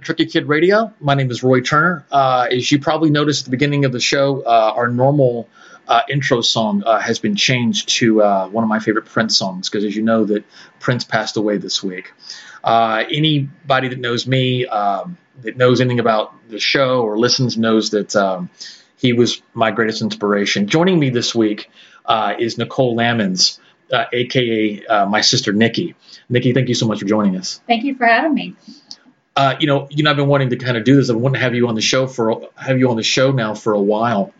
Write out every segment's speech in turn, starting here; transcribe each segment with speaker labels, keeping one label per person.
Speaker 1: to Tricky Kid Radio. My name is Roy Turner. Uh, as you probably noticed at the beginning of the show, uh, our normal uh, intro song uh, has been changed to uh, one of my favorite Prince songs because, as you know, that Prince passed away this week. Uh, anybody that knows me, um, that knows anything about the show or listens, knows that um, he was my greatest inspiration. Joining me this week is Nicole Lammons, aka my sister Nikki. Nikki, thank you so much for joining us.
Speaker 2: Thank you for having me
Speaker 1: uh, you know, you know, I've been wanting to kind of do this. I want to have you on the show for have you on the show now for a while.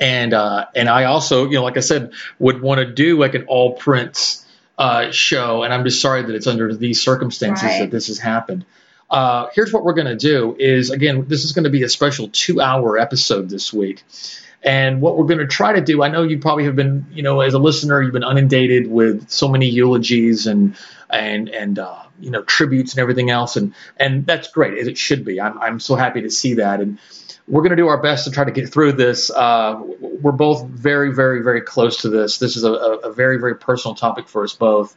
Speaker 1: And uh, and I also, you know, like I said, would want to do like an all Prince uh, show. And I'm just sorry that it's under these circumstances right. that this has happened. Uh, here's what we're going to do is again, this is going to be a special two hour episode this week. And what we're going to try to do, I know you probably have been, you know, as a listener, you've been inundated with so many eulogies and and and uh, you know tributes and everything else, and and that's great as it should be. I'm I'm so happy to see that, and we're going to do our best to try to get through this. Uh, we're both very very very close to this. This is a, a very very personal topic for us both.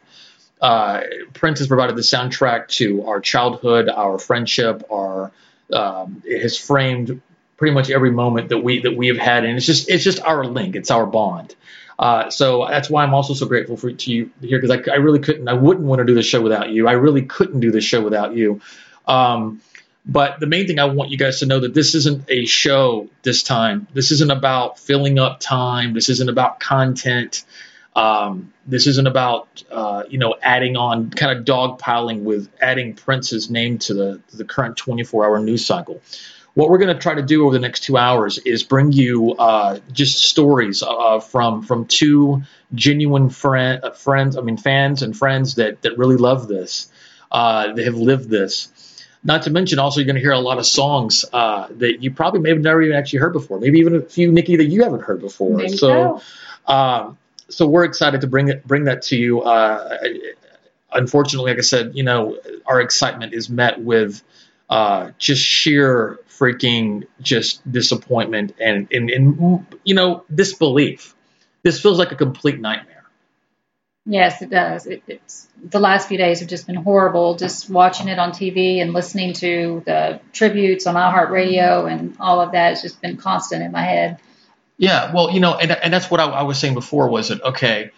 Speaker 1: Uh, Prince has provided the soundtrack to our childhood, our friendship, our um, it has framed pretty much every moment that we that we have had, and it's just it's just our link, it's our bond. Uh, so that's why I'm also so grateful for to you here because I, I, really couldn't, I wouldn't want to do the show without you. I really couldn't do the show without you. Um, but the main thing I want you guys to know that this isn't a show this time. This isn't about filling up time. This isn't about content. Um, this isn't about uh, you know adding on kind of dogpiling with adding Prince's name to the to the current 24-hour news cycle what we're going to try to do over the next two hours is bring you uh, just stories uh, from from two genuine friend, uh, friends, I mean fans and friends that that really love this, uh, that have lived this. Not to mention, also you're going to hear a lot of songs uh, that you probably may have never even actually heard before. Maybe even a few Nikki that you haven't heard before.
Speaker 2: So,
Speaker 1: um, so we're excited to bring it bring that to you. Uh, unfortunately, like I said, you know, our excitement is met with uh, just sheer freaking just disappointment and, and, and, you know, disbelief. This feels like a complete nightmare.
Speaker 2: Yes, it does. It, it's the last few days have just been horrible. Just watching it on TV and listening to the tributes on iHeartRadio and all of that has just been constant in my head.
Speaker 1: Yeah, well, you know, and, and that's what I, I was saying before. Was it okay?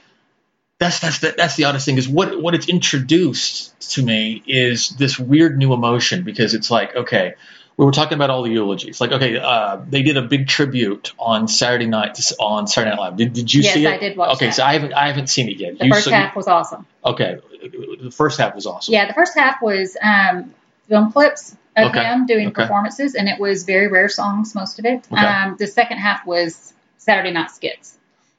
Speaker 1: that's that's the, that's the oddest thing is what what it's introduced to me is this weird new emotion because it's like okay we were talking about all the eulogies like okay uh, they did a big tribute on Saturday night on Saturday Night Live did, did you
Speaker 2: yes,
Speaker 1: see it?
Speaker 2: Yes, I did watch it.
Speaker 1: okay
Speaker 2: that.
Speaker 1: so I haven't I haven't seen it yet
Speaker 2: the
Speaker 1: you,
Speaker 2: first
Speaker 1: so
Speaker 2: half was awesome
Speaker 1: okay the first half was awesome
Speaker 2: yeah the first half was um, film clips of
Speaker 1: Okay.
Speaker 2: him doing
Speaker 1: Okay.
Speaker 2: performances and it was very rare songs most of it
Speaker 1: Okay.
Speaker 2: um, the second half was Saturday night skits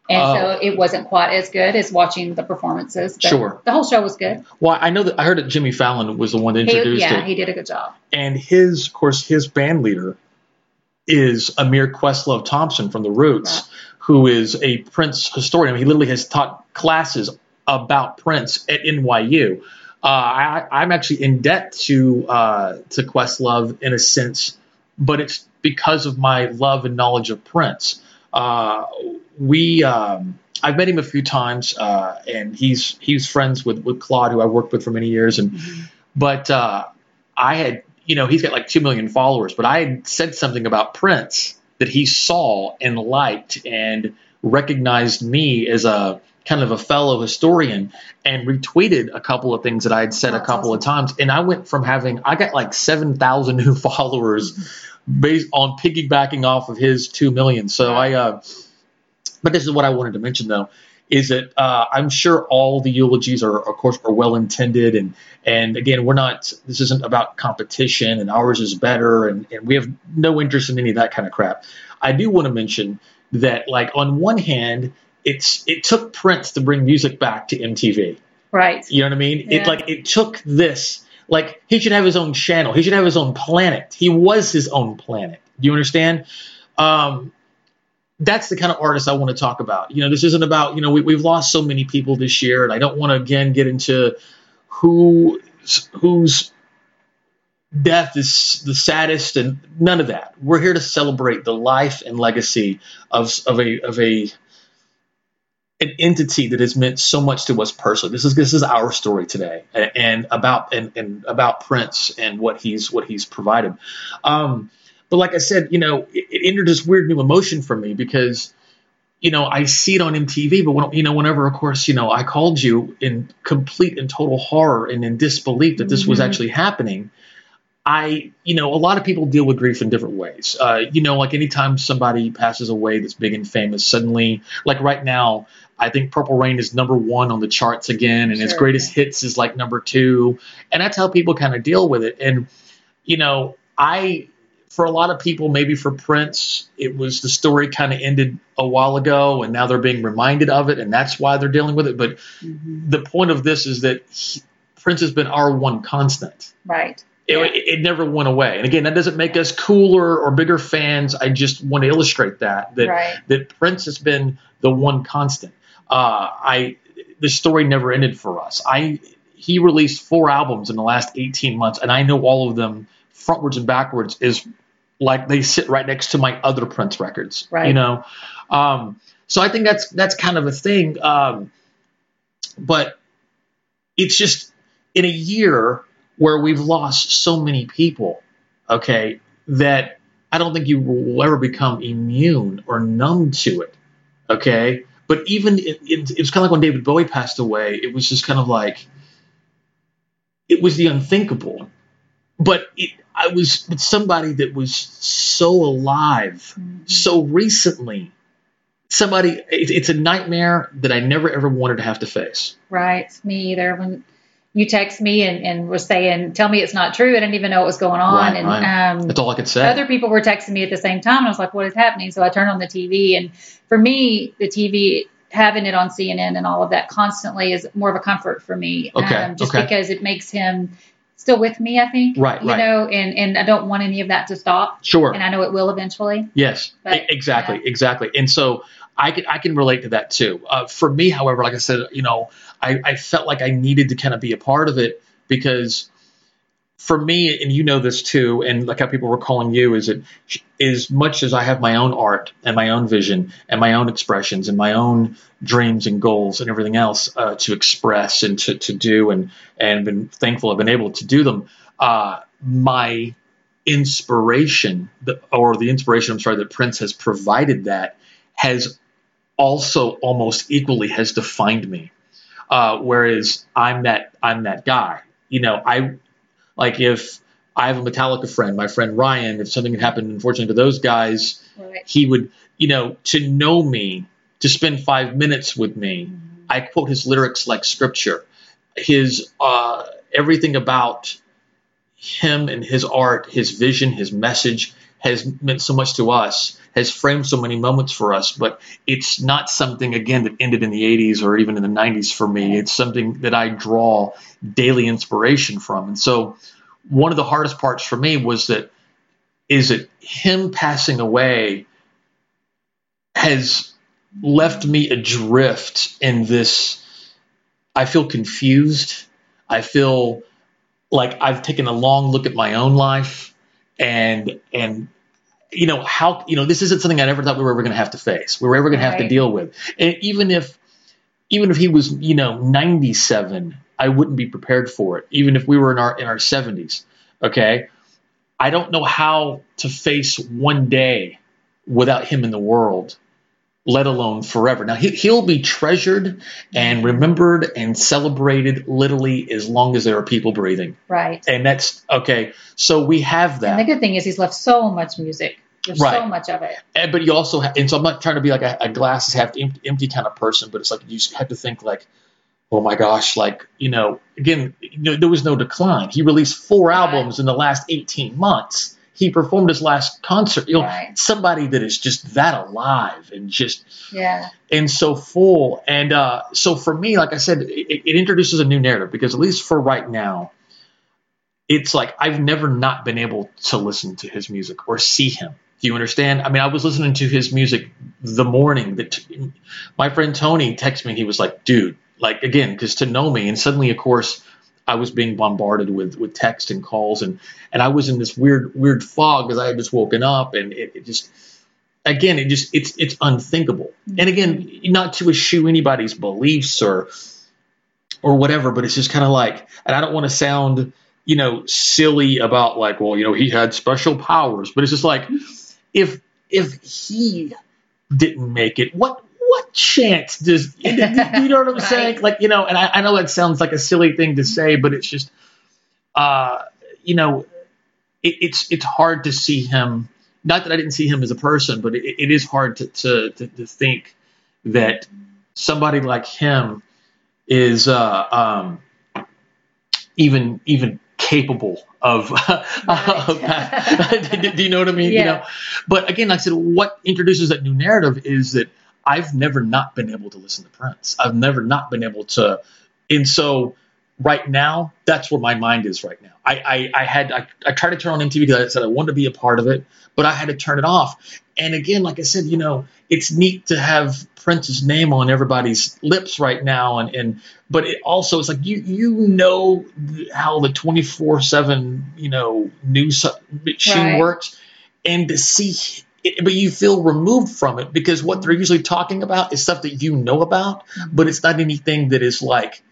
Speaker 2: and
Speaker 1: Oh.
Speaker 2: so it wasn't quite as good as watching the performances but
Speaker 1: Sure.
Speaker 2: the whole show was good
Speaker 1: well I know that I heard that Jimmy Fallon was the one that
Speaker 2: he,
Speaker 1: introduced
Speaker 2: yeah
Speaker 1: it
Speaker 2: he did a good job
Speaker 1: and his of course his band leader is Ahmir Questlove Thompson from the Roots,
Speaker 2: Right.
Speaker 1: who is a Prince historian. he literally has taught classes about Prince at NYU. Uh, I, I'm actually in debt to uh, to Questlove in a sense, but it's because of my love and knowledge of Prince. Uh, we um, I've met him a few times, uh, and he's he's friends with with Claude, who I worked with for many years, and but uh, I had, you know, he's got like 2 million followers, but I had said something about Prince that he saw and liked and recognized me as a kind of a fellow historian and retweeted a couple of things that I had said a
Speaker 2: That's
Speaker 1: couple of times. And I went from having, I got like 7,000 new followers based on piggybacking off of his 2 million. So I, uh, but this is what I wanted to mention though, is that uh, I'm sure all the eulogies are, of course, are well intended, and and again, we're not. This isn't about competition, and ours is better, and, and we have no interest in any of that kind of crap. I do want to mention that, like, on one hand, it's it took Prince to bring music back to MTV.
Speaker 2: right
Speaker 1: You know what I mean? It like it took this. Like he should have his own channel. He should have his own planet. He was his own planet. Do you understand? Um, that's the kind of artist I want to talk about. You know, this isn't about you know we, we've lost so many people this year, and I don't want to again get into who whose death is the saddest and none of that. We're here to celebrate the life and legacy of of a of a an entity that has meant so much to us personally. This is this is our story today, and, and about and, and about Prince and what he's what he's provided. Um, but like I said, you know, it, it entered this weird new emotion for me because you know, I see it on MTV, but when, you know, whenever, of course, you know, I called you in complete and total horror and in disbelief that this mm-hmm. was actually happening, I, you know, a lot of people deal with grief in different ways. Uh, you know, like anytime somebody passes away that's big and famous, suddenly, like right now, I think Purple Rain is number one on the charts again, and sure. its greatest hits is like number two, and that's how people kind of deal with it. And you know, I, for a lot of people, maybe for Prince, it was the story kind of ended a while ago, and now they're being reminded of it, and that's why they're dealing with it. But mm-hmm. the point of this is that he, Prince has been our one constant.
Speaker 2: Right.
Speaker 1: It, yeah. it, never went away. And again, that doesn't make us cooler or bigger fans. I just want to illustrate that that
Speaker 2: right.
Speaker 1: that Prince has been the one constant. Uh, I the story never ended for us. I he released four albums in the last 18 months, and I know all of them frontwards and backwards is like they sit right next to my other Prince records.
Speaker 2: Right.
Speaker 1: You know, um, so I think that's that's kind of a thing. Um, but it's just in a year where we've lost so many people. Okay, that I don't think you will ever become immune or numb to it. Okay, but even it, it, it was kind of like when David Bowie passed away. It was just kind of like it was the unthinkable. But it, I was with somebody that was so alive, mm-hmm. so recently. Somebody, it, it's a nightmare that I never ever wanted to have to face.
Speaker 2: Right, me either. When you text me and, and was saying, tell me it's not true. I didn't even know what was going on.
Speaker 1: Right,
Speaker 2: and
Speaker 1: right. Um, that's all I could say.
Speaker 2: Other people were texting me at the same time. And I was like, what is happening? So I turned on the TV. And for me, the TV, having it on CNN and all of that constantly is more of a comfort for me.
Speaker 1: Okay. Um,
Speaker 2: just
Speaker 1: okay.
Speaker 2: because it makes him still with me, I think.
Speaker 1: Right,
Speaker 2: you
Speaker 1: right.
Speaker 2: know, and, and I don't want any of that to stop.
Speaker 1: Sure.
Speaker 2: And I know it will eventually.
Speaker 1: Yes, but, exactly, exactly. And so I can I can relate to that too. Uh, for me, however, like I said, you know, I, I felt like I needed to kind of be a part of it because for me, and you know this too, and like how people were calling you, is it as much as I have my own art and my own vision and my own expressions and my own dreams and goals and everything else uh, to express and to, to do and and been thankful I've been able to do them. Uh, my inspiration, or the inspiration, I'm sorry, that Prince has provided that has also almost equally has defined me. Uh, whereas I'm that I'm that guy. You know, I like if I have a Metallica friend, my friend Ryan, if something had happened, unfortunately, to those guys,
Speaker 2: right.
Speaker 1: he would, you know, to know me, to spend five minutes with me. Mm-hmm. I quote his lyrics like scripture. His uh, everything about him and his art, his vision, his message has meant so much to us has framed so many moments for us, but it's not something, again, that ended in the 80s or even in the 90s for me. It's something that I draw daily inspiration from. And so one of the hardest parts for me was that is that him passing away has left me adrift in this. I feel confused. I feel like I've taken a long look at my own life and and you know how you know this isn't something I never thought we were ever going to have to face. We were ever going to have to deal with. And even if even if he was you know 97, I wouldn't be prepared for it. Even if we were in our in our 70s, okay. I don't know how to face one day without him in the world, let alone forever. Now he, he'll be treasured and remembered and celebrated literally as long as there are people breathing.
Speaker 2: Right.
Speaker 1: And that's okay. So we have that.
Speaker 2: And the good thing is he's left so much music. There's
Speaker 1: Right.
Speaker 2: so much of it.
Speaker 1: And, but you also, and so I'm not trying to be like a, a glasses half empty, empty kind of person, but it's like you just have to think like, oh my gosh, like you know, again, you know, there was no decline. He released four
Speaker 2: Right.
Speaker 1: albums in the last 18 months. He performed his last concert. You know,
Speaker 2: Right.
Speaker 1: somebody that is just that alive and just
Speaker 2: Yeah.
Speaker 1: and so full. And uh, so for me, like I said, it, it introduces a new narrative because at least for right now, it's like I've never not been able to listen to his music or see him. Do you understand? I mean, I was listening to his music the morning that my friend Tony texted me. He was like, "Dude, like again, because to know me." And suddenly, of course, I was being bombarded with with text and calls, and and I was in this weird weird fog because I had just woken up, and it, it just again, it just it's it's unthinkable. And again, not to eschew anybody's beliefs or or whatever, but it's just kind of like, and I don't want to sound you know silly about like, well, you know, he had special powers, but it's just like if if he didn't make it, what what chance does you know what I'm
Speaker 2: Right.
Speaker 1: saying? Like you know, and I, I know that sounds like a silly thing to say, but it's just uh, you know, it, it's it's hard to see him. Not that I didn't see him as a person, but it, it is hard to, to, to, to think that somebody like him is uh, um, even even capable of. of do, do you know what I mean? You
Speaker 2: Yeah.
Speaker 1: know, but again, like I said, what introduces that new narrative is that I've never not been able to listen to Prince. I've never not been able to, and so right now, that's where my mind is right now. I, I, I had I, I tried to turn on MTV because I said I wanted to be a part of it, but I had to turn it off. And again, like I said, you know, it's neat to have Prince's name on everybody's lips right now, and and but it also it's like you you know how the twenty four seven you know news uh, machine
Speaker 2: Right.
Speaker 1: works, and to see. It, but you feel removed from it because what they're usually talking about is stuff that you know about, mm-hmm. but it's not anything that is like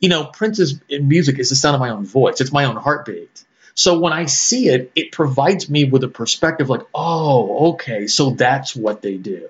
Speaker 1: you know, Prince's music is the sound of my own voice. It's my own heartbeat. So when I see it, it provides me with a perspective like, oh, okay, so that's what they do.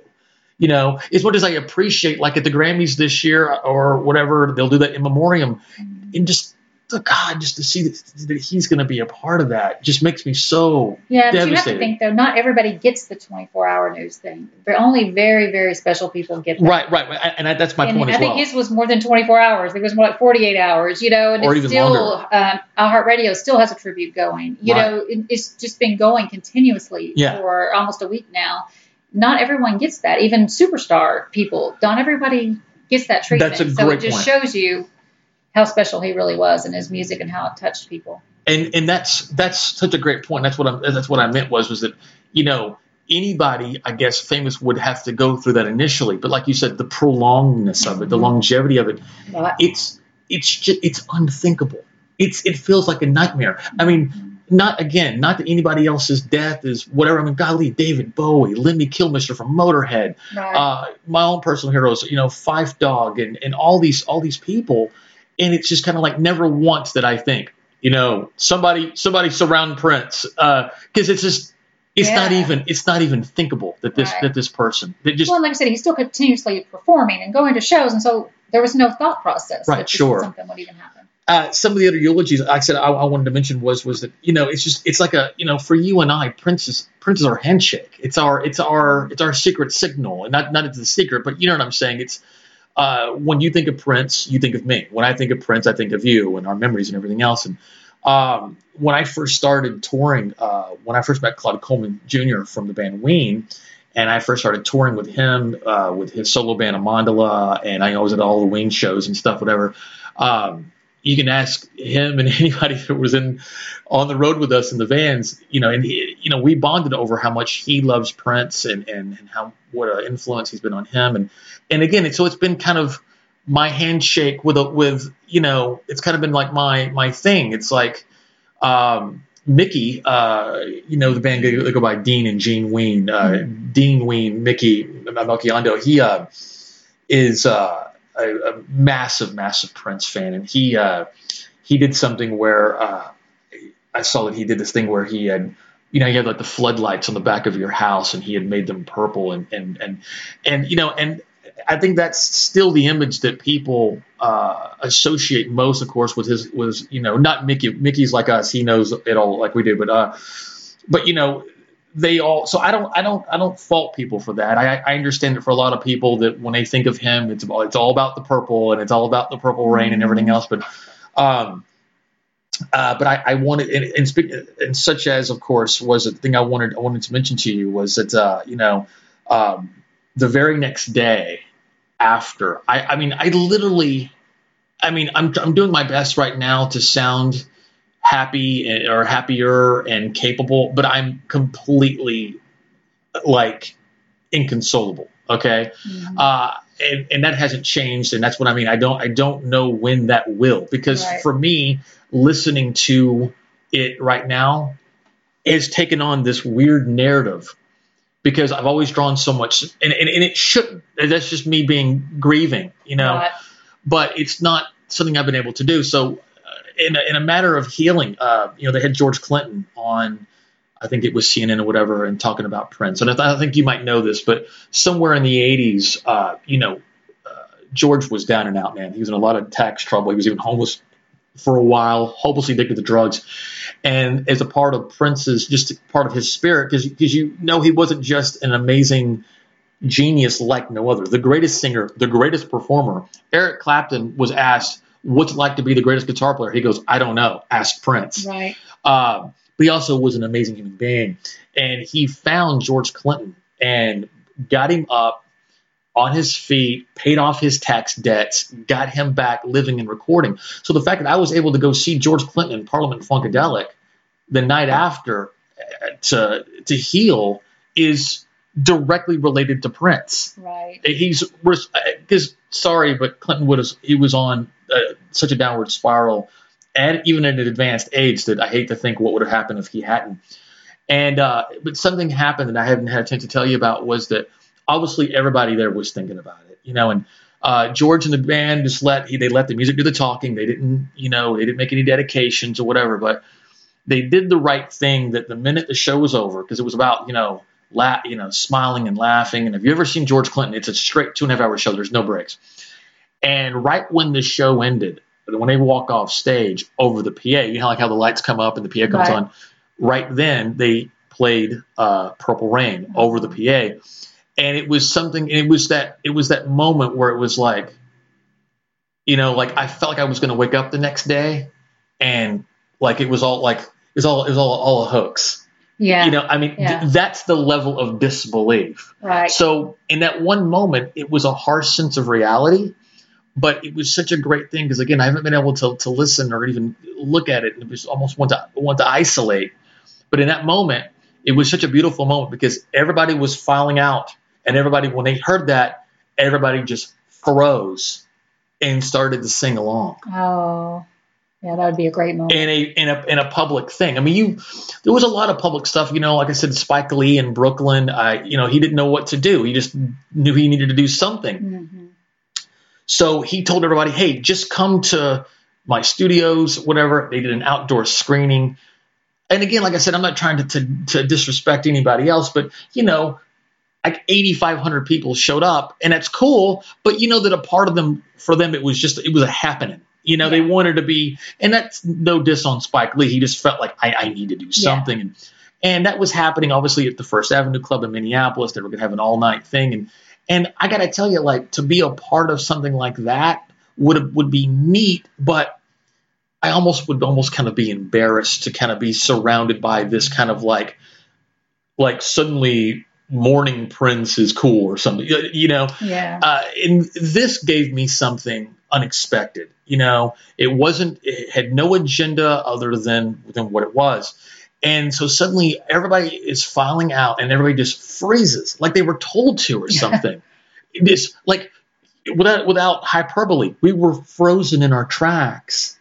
Speaker 1: You know, as much as I appreciate, like at the Grammys this year or whatever, they'll do that in memoriam, mm-hmm. and just oh God, just to see that, that he's going to be a part of that just makes me so
Speaker 2: Yeah, but you have to think though, not everybody gets the 24 hour news thing. But only very, very special people get that.
Speaker 1: right, right. And I, that's my
Speaker 2: and
Speaker 1: point
Speaker 2: I
Speaker 1: as
Speaker 2: think
Speaker 1: well.
Speaker 2: his was more than 24 hours. It was more like 48 hours, you know, and
Speaker 1: Or
Speaker 2: it's
Speaker 1: even
Speaker 2: still,
Speaker 1: longer.
Speaker 2: um, iHeartRadio still has a tribute going. You
Speaker 1: Right.
Speaker 2: know, it, it's just been going continuously
Speaker 1: Yeah.
Speaker 2: for almost a week now. Not everyone gets that, even superstar people. Don't everybody gets that treatment.
Speaker 1: That's a great so
Speaker 2: it just
Speaker 1: point.
Speaker 2: shows you how special he really was and his music and how it touched people.
Speaker 1: and and that's that's such a great point. That's what I'm that's what I meant was was that you know anybody I guess famous would have to go through that initially, but like you said, the prolongedness of it, the
Speaker 2: Mhm.
Speaker 1: longevity of it,
Speaker 2: But
Speaker 1: it's it's just it's unthinkable. It's it feels like a nightmare. I mean, not again, not that anybody else's death is whatever. I mean, golly, David Bowie, Lemmy Kilmister from Motorhead,
Speaker 2: right.
Speaker 1: uh, my own personal heroes, you know, Phife Dawg and, and all these all these people, and it's just kind of like never once that I think, you know, somebody somebody surround Prince because it's just it's not even it's not even thinkable that this
Speaker 2: Right.
Speaker 1: that this person that just
Speaker 2: well, like I said, he's still continuously performing and going to shows, and so there was no thought process.
Speaker 1: Right,
Speaker 2: that
Speaker 1: sure.
Speaker 2: Something would even happen.
Speaker 1: uh, some of the other eulogies I said I, I wanted to mention was was that you know it's just it's like a you know for you and I Prince is Prince is our handshake it's our it's our it's our secret signal and not not it's a secret but you know what I'm saying it's uh, when you think of Prince you think of me when I think of Prince I think of you and our memories and everything else and um, when I first started touring uh, when I first met Claude Coleman Jr. from the band Ween and I first started touring with him uh, with his solo band Amandala and I was at all the Ween shows and stuff whatever um, you can ask him and anybody that was in on the road with us in the vans, you know, and he, you know, we bonded over how much he loves Prince and and, and how what an influence he's been on him, and and again, so it's been kind of my handshake with a with you know, it's kind of been like my my thing. It's like um, Mickey, uh, you know, the band go, they go by Dean and Gene Ween, uh, Dean Ween, Mickey Melchiondo. He uh, is. Uh, a, a massive, massive Prince fan, and he uh, he did something where uh, I saw that he did this thing where he had, you know, he had like the floodlights on the back of your house, and he had made them purple, and and and and you know, and I think that's still the image that people uh, associate most, of course, with his was you know not Mickey. Mickey's like us; he knows it all like we do, but uh, but you know they all so I don't I don't I don't fault people for that. I, I understand it for a lot of people that when they think of him, it's it's all about the purple and it's all about the purple rain and everything else. But um, uh, but I, I wanted and, and, speak, and such as of course was the thing I wanted I wanted to mention to you was that uh, you know um, the very next day after I I mean I literally I mean I'm I'm doing my best right now to sound happy or happier and capable, but I'm completely like inconsolable. Okay.
Speaker 2: Mhm.
Speaker 1: Uh, and, and that hasn't changed. And that's what I mean. I don't, I don't know when that will, because
Speaker 2: Right.
Speaker 1: for me, listening to it right now has taken on this weird narrative because I've always drawn so much, and, and, and it should. That's just me being grieving, you know.
Speaker 2: Right.
Speaker 1: But it's not something I've been able to do. So, in a, in a matter of healing, uh, you know, they had George Clinton on. I think it was CNN or whatever, and talking about Prince. And I, th- I think you might know this, but somewhere in the 80s, uh, you know, uh, George was down and out, man. He was in a lot of tax trouble. He was even homeless for a while, hopelessly addicted to drugs. And as a part of Prince's, just part of his spirit, because you know he wasn't just an amazing genius like no other, the greatest singer, the greatest performer. Eric Clapton was asked, "What's it like to be the greatest guitar player?" He goes, "I don't know. Ask Prince."
Speaker 2: Right.
Speaker 1: Uh, but he also was an amazing human being, and he found George Clinton and got him up on his feet, paid off his tax debts, got him back living and recording. So the fact that I was able to go see George Clinton in Parliament Funkadelic the night after uh, to to heal is directly related to Prince.
Speaker 2: Right.
Speaker 1: He's because sorry, but Clinton was he was on uh, such a downward spiral, and even at an advanced age that I hate to think what would have happened if he hadn't. And uh, but something happened that I haven't had a chance to tell you about was that obviously everybody there was thinking about it, you know, and uh, George and the band just let he, they let the music do the talking. They didn't, you know, they didn't make any dedications or whatever, but they did the right thing. That the minute the show was over, because it was about you know, la- you know, smiling and laughing. And have you ever seen George Clinton? It's a straight two and a half hour show. There's no breaks. And right when the show ended, when they walk off stage over the PA, you know, like how the lights come up and the PA comes
Speaker 2: Right.
Speaker 1: on. Right then, they played uh, "Purple Rain" over the PA and it was something it was that it was that moment where it was like you know like i felt like i was going to wake up the next day and like it was all like it was all it was all all a hoax
Speaker 2: Yeah.
Speaker 1: you know i mean th- that's the level of disbelief.
Speaker 2: Right.
Speaker 1: so in that one moment it was a harsh sense of reality but it was such a great thing because again i haven't been able to, to listen or even look at it it was almost want to want to isolate. But in that moment it was such a beautiful moment because everybody was filing out and everybody when they heard that everybody just froze and started to sing along.
Speaker 2: Oh, yeah, that would be a great moment.
Speaker 1: in a in a in a public thing. I mean, you there was a lot of public stuff. You know, like I said, Spike Lee in Brooklyn. I you know he didn't know what to do. He just knew he needed to do something.
Speaker 2: hmm
Speaker 1: So he told everybody, hey, just come to my studios, whatever. They did an outdoor screening. And again, like I said, I'm not trying to, to, to disrespect anybody else, but you know, like 8,500 people showed up, and that's cool. But you know that a part of them, for them, it was just it was a happening. You know, they wanted to be, and that's no diss on Spike Lee. He just felt like I, I need to do something, and and that was happening obviously at the First Avenue Club in Minneapolis. They were gonna have an all night thing, and and I gotta tell you, like to be a part of something like that would would be neat, but I almost would almost kind of be embarrassed to kind of be surrounded by this kind of like like suddenly mourning Prince is cool or something, you you know.
Speaker 2: Yeah.
Speaker 1: Uh, and this gave me something unexpected. You know, it wasn't, it had no agenda other than than what it was. And so suddenly everybody is filing out and everybody just freezes like they were told to or something. this like without without hyperbole, we were frozen in our tracks.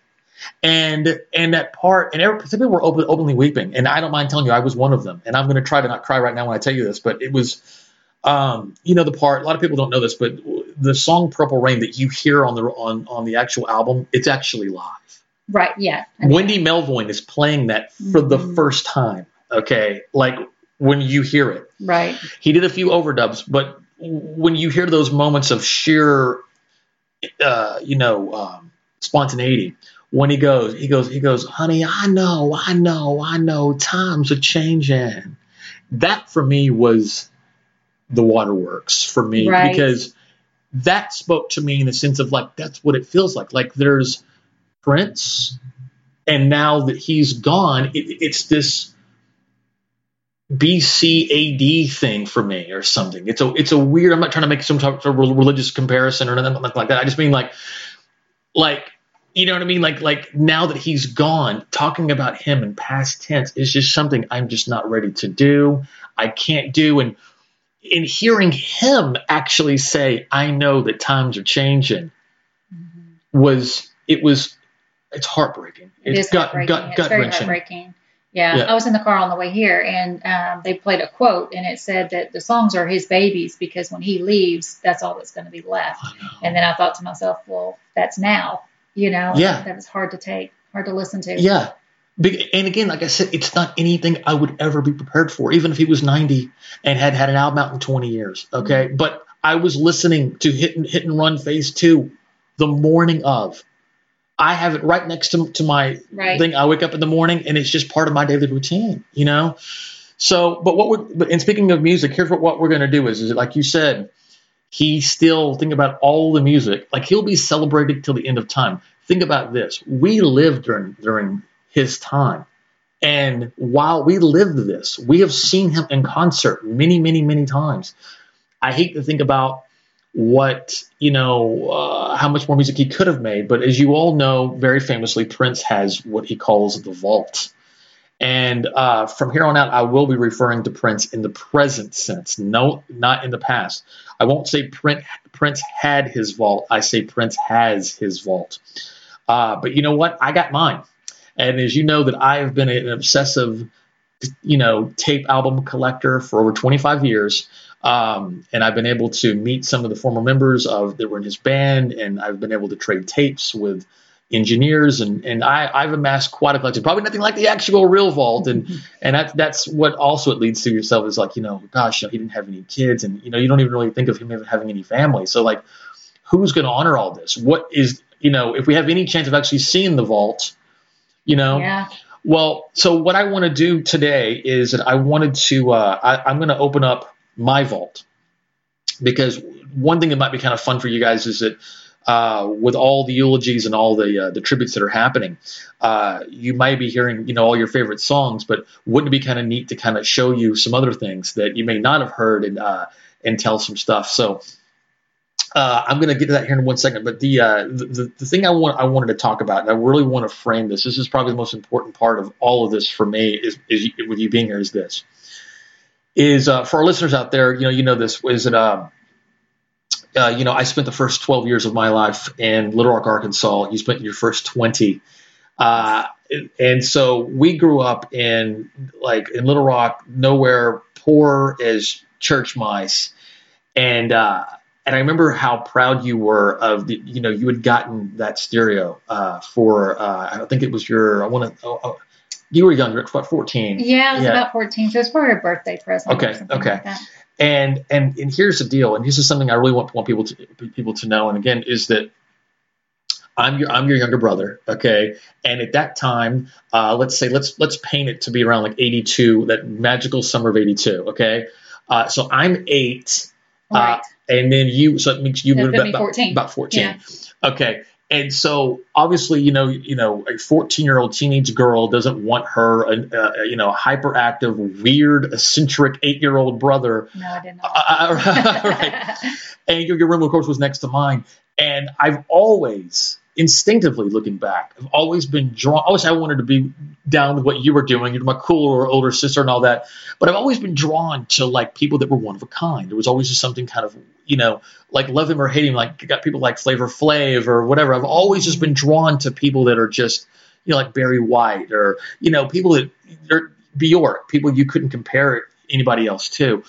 Speaker 1: And and that part and every, some people were open, openly weeping, and I don't mind telling you, I was one of them. And I'm going to try to not cry right now when I tell you this, but it was, um, you know, the part. A lot of people don't know this, but the song "Purple Rain" that you hear on the on on the actual album, it's actually live.
Speaker 2: right. Yeah.
Speaker 1: Wendy Melvoin is playing that for the
Speaker 2: Mhm.
Speaker 1: first time. Okay, like when you hear it,
Speaker 2: Right.
Speaker 1: he did a few overdubs, but when you hear those moments of sheer, uh, you know, um, spontaneity, when he goes, he goes, he goes, honey, I know, I know, I know, times are changing. That for me was the waterworks for me
Speaker 2: Right.
Speaker 1: because that spoke to me in the sense of like that's what it feels like. Like there's Prince, and now that he's gone, it, it's this BCAD thing for me or something. It's a it's a weird. I'm not trying to make some type of religious comparison or nothing like that. I just mean like like you know what I mean. Like like now that he's gone, talking about him in past tense is just something I'm just not ready to do. I can't do and in hearing him actually say, "I know that times are changing," was it was it's heartbreaking.
Speaker 2: It
Speaker 1: It's gut
Speaker 2: heartbreaking.
Speaker 1: gut
Speaker 2: it's
Speaker 1: gut
Speaker 2: very
Speaker 1: wrenching.
Speaker 2: heartbreaking. Yeah,
Speaker 1: Yeah.
Speaker 2: I was in the car on the way here, and um, they played a quote, and it said that the songs are his babies because when he leaves, that's all that's going to be left. And then I thought to myself, well, that's now, you know,
Speaker 1: Yeah.
Speaker 2: that was hard to take, hard to listen to.
Speaker 1: Yeah. And again, like I said, it's not anything I would ever be prepared for, even if he was 90 and had had an album out in 20 years. Okay.
Speaker 2: Mm-hmm.
Speaker 1: But I was listening to Hit and, Hit and Run Phase 2 the morning of. I have it right next to, to my
Speaker 2: Right.
Speaker 1: thing. I wake up in the morning and it's just part of my daily routine, you know? So, but what we're, but, and speaking of music, here's what, what we're going to do is, is like you said, he still think about all the music like he'll be celebrated till the end of time think about this we lived during during his time and while we lived this we have seen him in concert many many many times i hate to think about what you know uh, how much more music he could have made but as you all know very famously prince has what he calls the vault and uh, from here on out, I will be referring to Prince in the present sense, no, not in the past. I won't say Prince, Prince had his vault. I say Prince has his vault. Uh, but you know what? I got mine. And as you know, that I have been an obsessive, you know, tape album collector for over 25 years. Um, and I've been able to meet some of the former members of that were in his band, and I've been able to trade tapes with engineers and and I, I've amassed quite a collection. Probably nothing like the actual real vault, and and that that's what also it leads to yourself is like you know, gosh, you know, he didn't have any kids, and you know, you don't even really think of him having any family. So like, who's going to honor all this? What is you know, if we have any chance of actually seeing the vault, you know,
Speaker 2: Yeah.
Speaker 1: well, so what I want to do today is that I wanted to, uh, I, I'm going to open up my vault because one thing that might be kind of fun for you guys is that uh, with all the eulogies and all the uh, the tributes that are happening, uh, you might be hearing you know all your favorite songs, but wouldn't it be kind of neat to kind of show you some other things that you may not have heard and uh, and tell some stuff. So. Uh, I'm going to get to that here in one second, but the, uh, the the thing I want I wanted to talk about, and I really want to frame this. This is probably the most important part of all of this for me is, is with you being here. Is this is uh, for our listeners out there? You know, you know this is that uh, uh, you know I spent the first 12 years of my life in Little Rock, Arkansas. You spent your first 20, uh, and so we grew up in like in Little Rock, nowhere poor as church mice, and uh, and I remember how proud you were of the, you know, you had gotten that stereo uh, for, uh, I think it was your, I want to, oh, oh, you were younger, about 14.
Speaker 2: Yeah, I was
Speaker 1: Yeah.
Speaker 2: about 14, so it's for a birthday present.
Speaker 1: Okay, okay.
Speaker 2: Like.
Speaker 1: And, and, and here's the deal. And this is something I really want, want people to, people to know. And again, is that I'm your, I'm your younger brother. Okay. And at that time, uh, let's say, let's, let's paint it to be around like 82, that magical summer of 82. Okay. Uh, so I'm eight.
Speaker 2: Right.
Speaker 1: Uh, and then you, so it makes you would have
Speaker 2: be
Speaker 1: been
Speaker 2: 14.
Speaker 1: about 14.
Speaker 2: Yeah.
Speaker 1: Okay. And so obviously, you know, you know, a 14 year old teenage girl doesn't want her, uh, uh, you know, hyperactive, weird, eccentric eight year old brother.
Speaker 2: No, I did not.
Speaker 1: Uh, right. And your, your room, of course, was next to mine. And I've always, instinctively looking back, I've always been drawn. Obviously, I wanted to be down with what you were doing. You're my cooler older sister and all that. But I've always been drawn to like people that were one of a kind. There was always just something kind of, you know, like love him or hate him. Like got people like Flavor Flav or whatever. I've always just been drawn to people that are just, you know, like Barry White or you know, people that they're Bjork, people you couldn't compare anybody else to.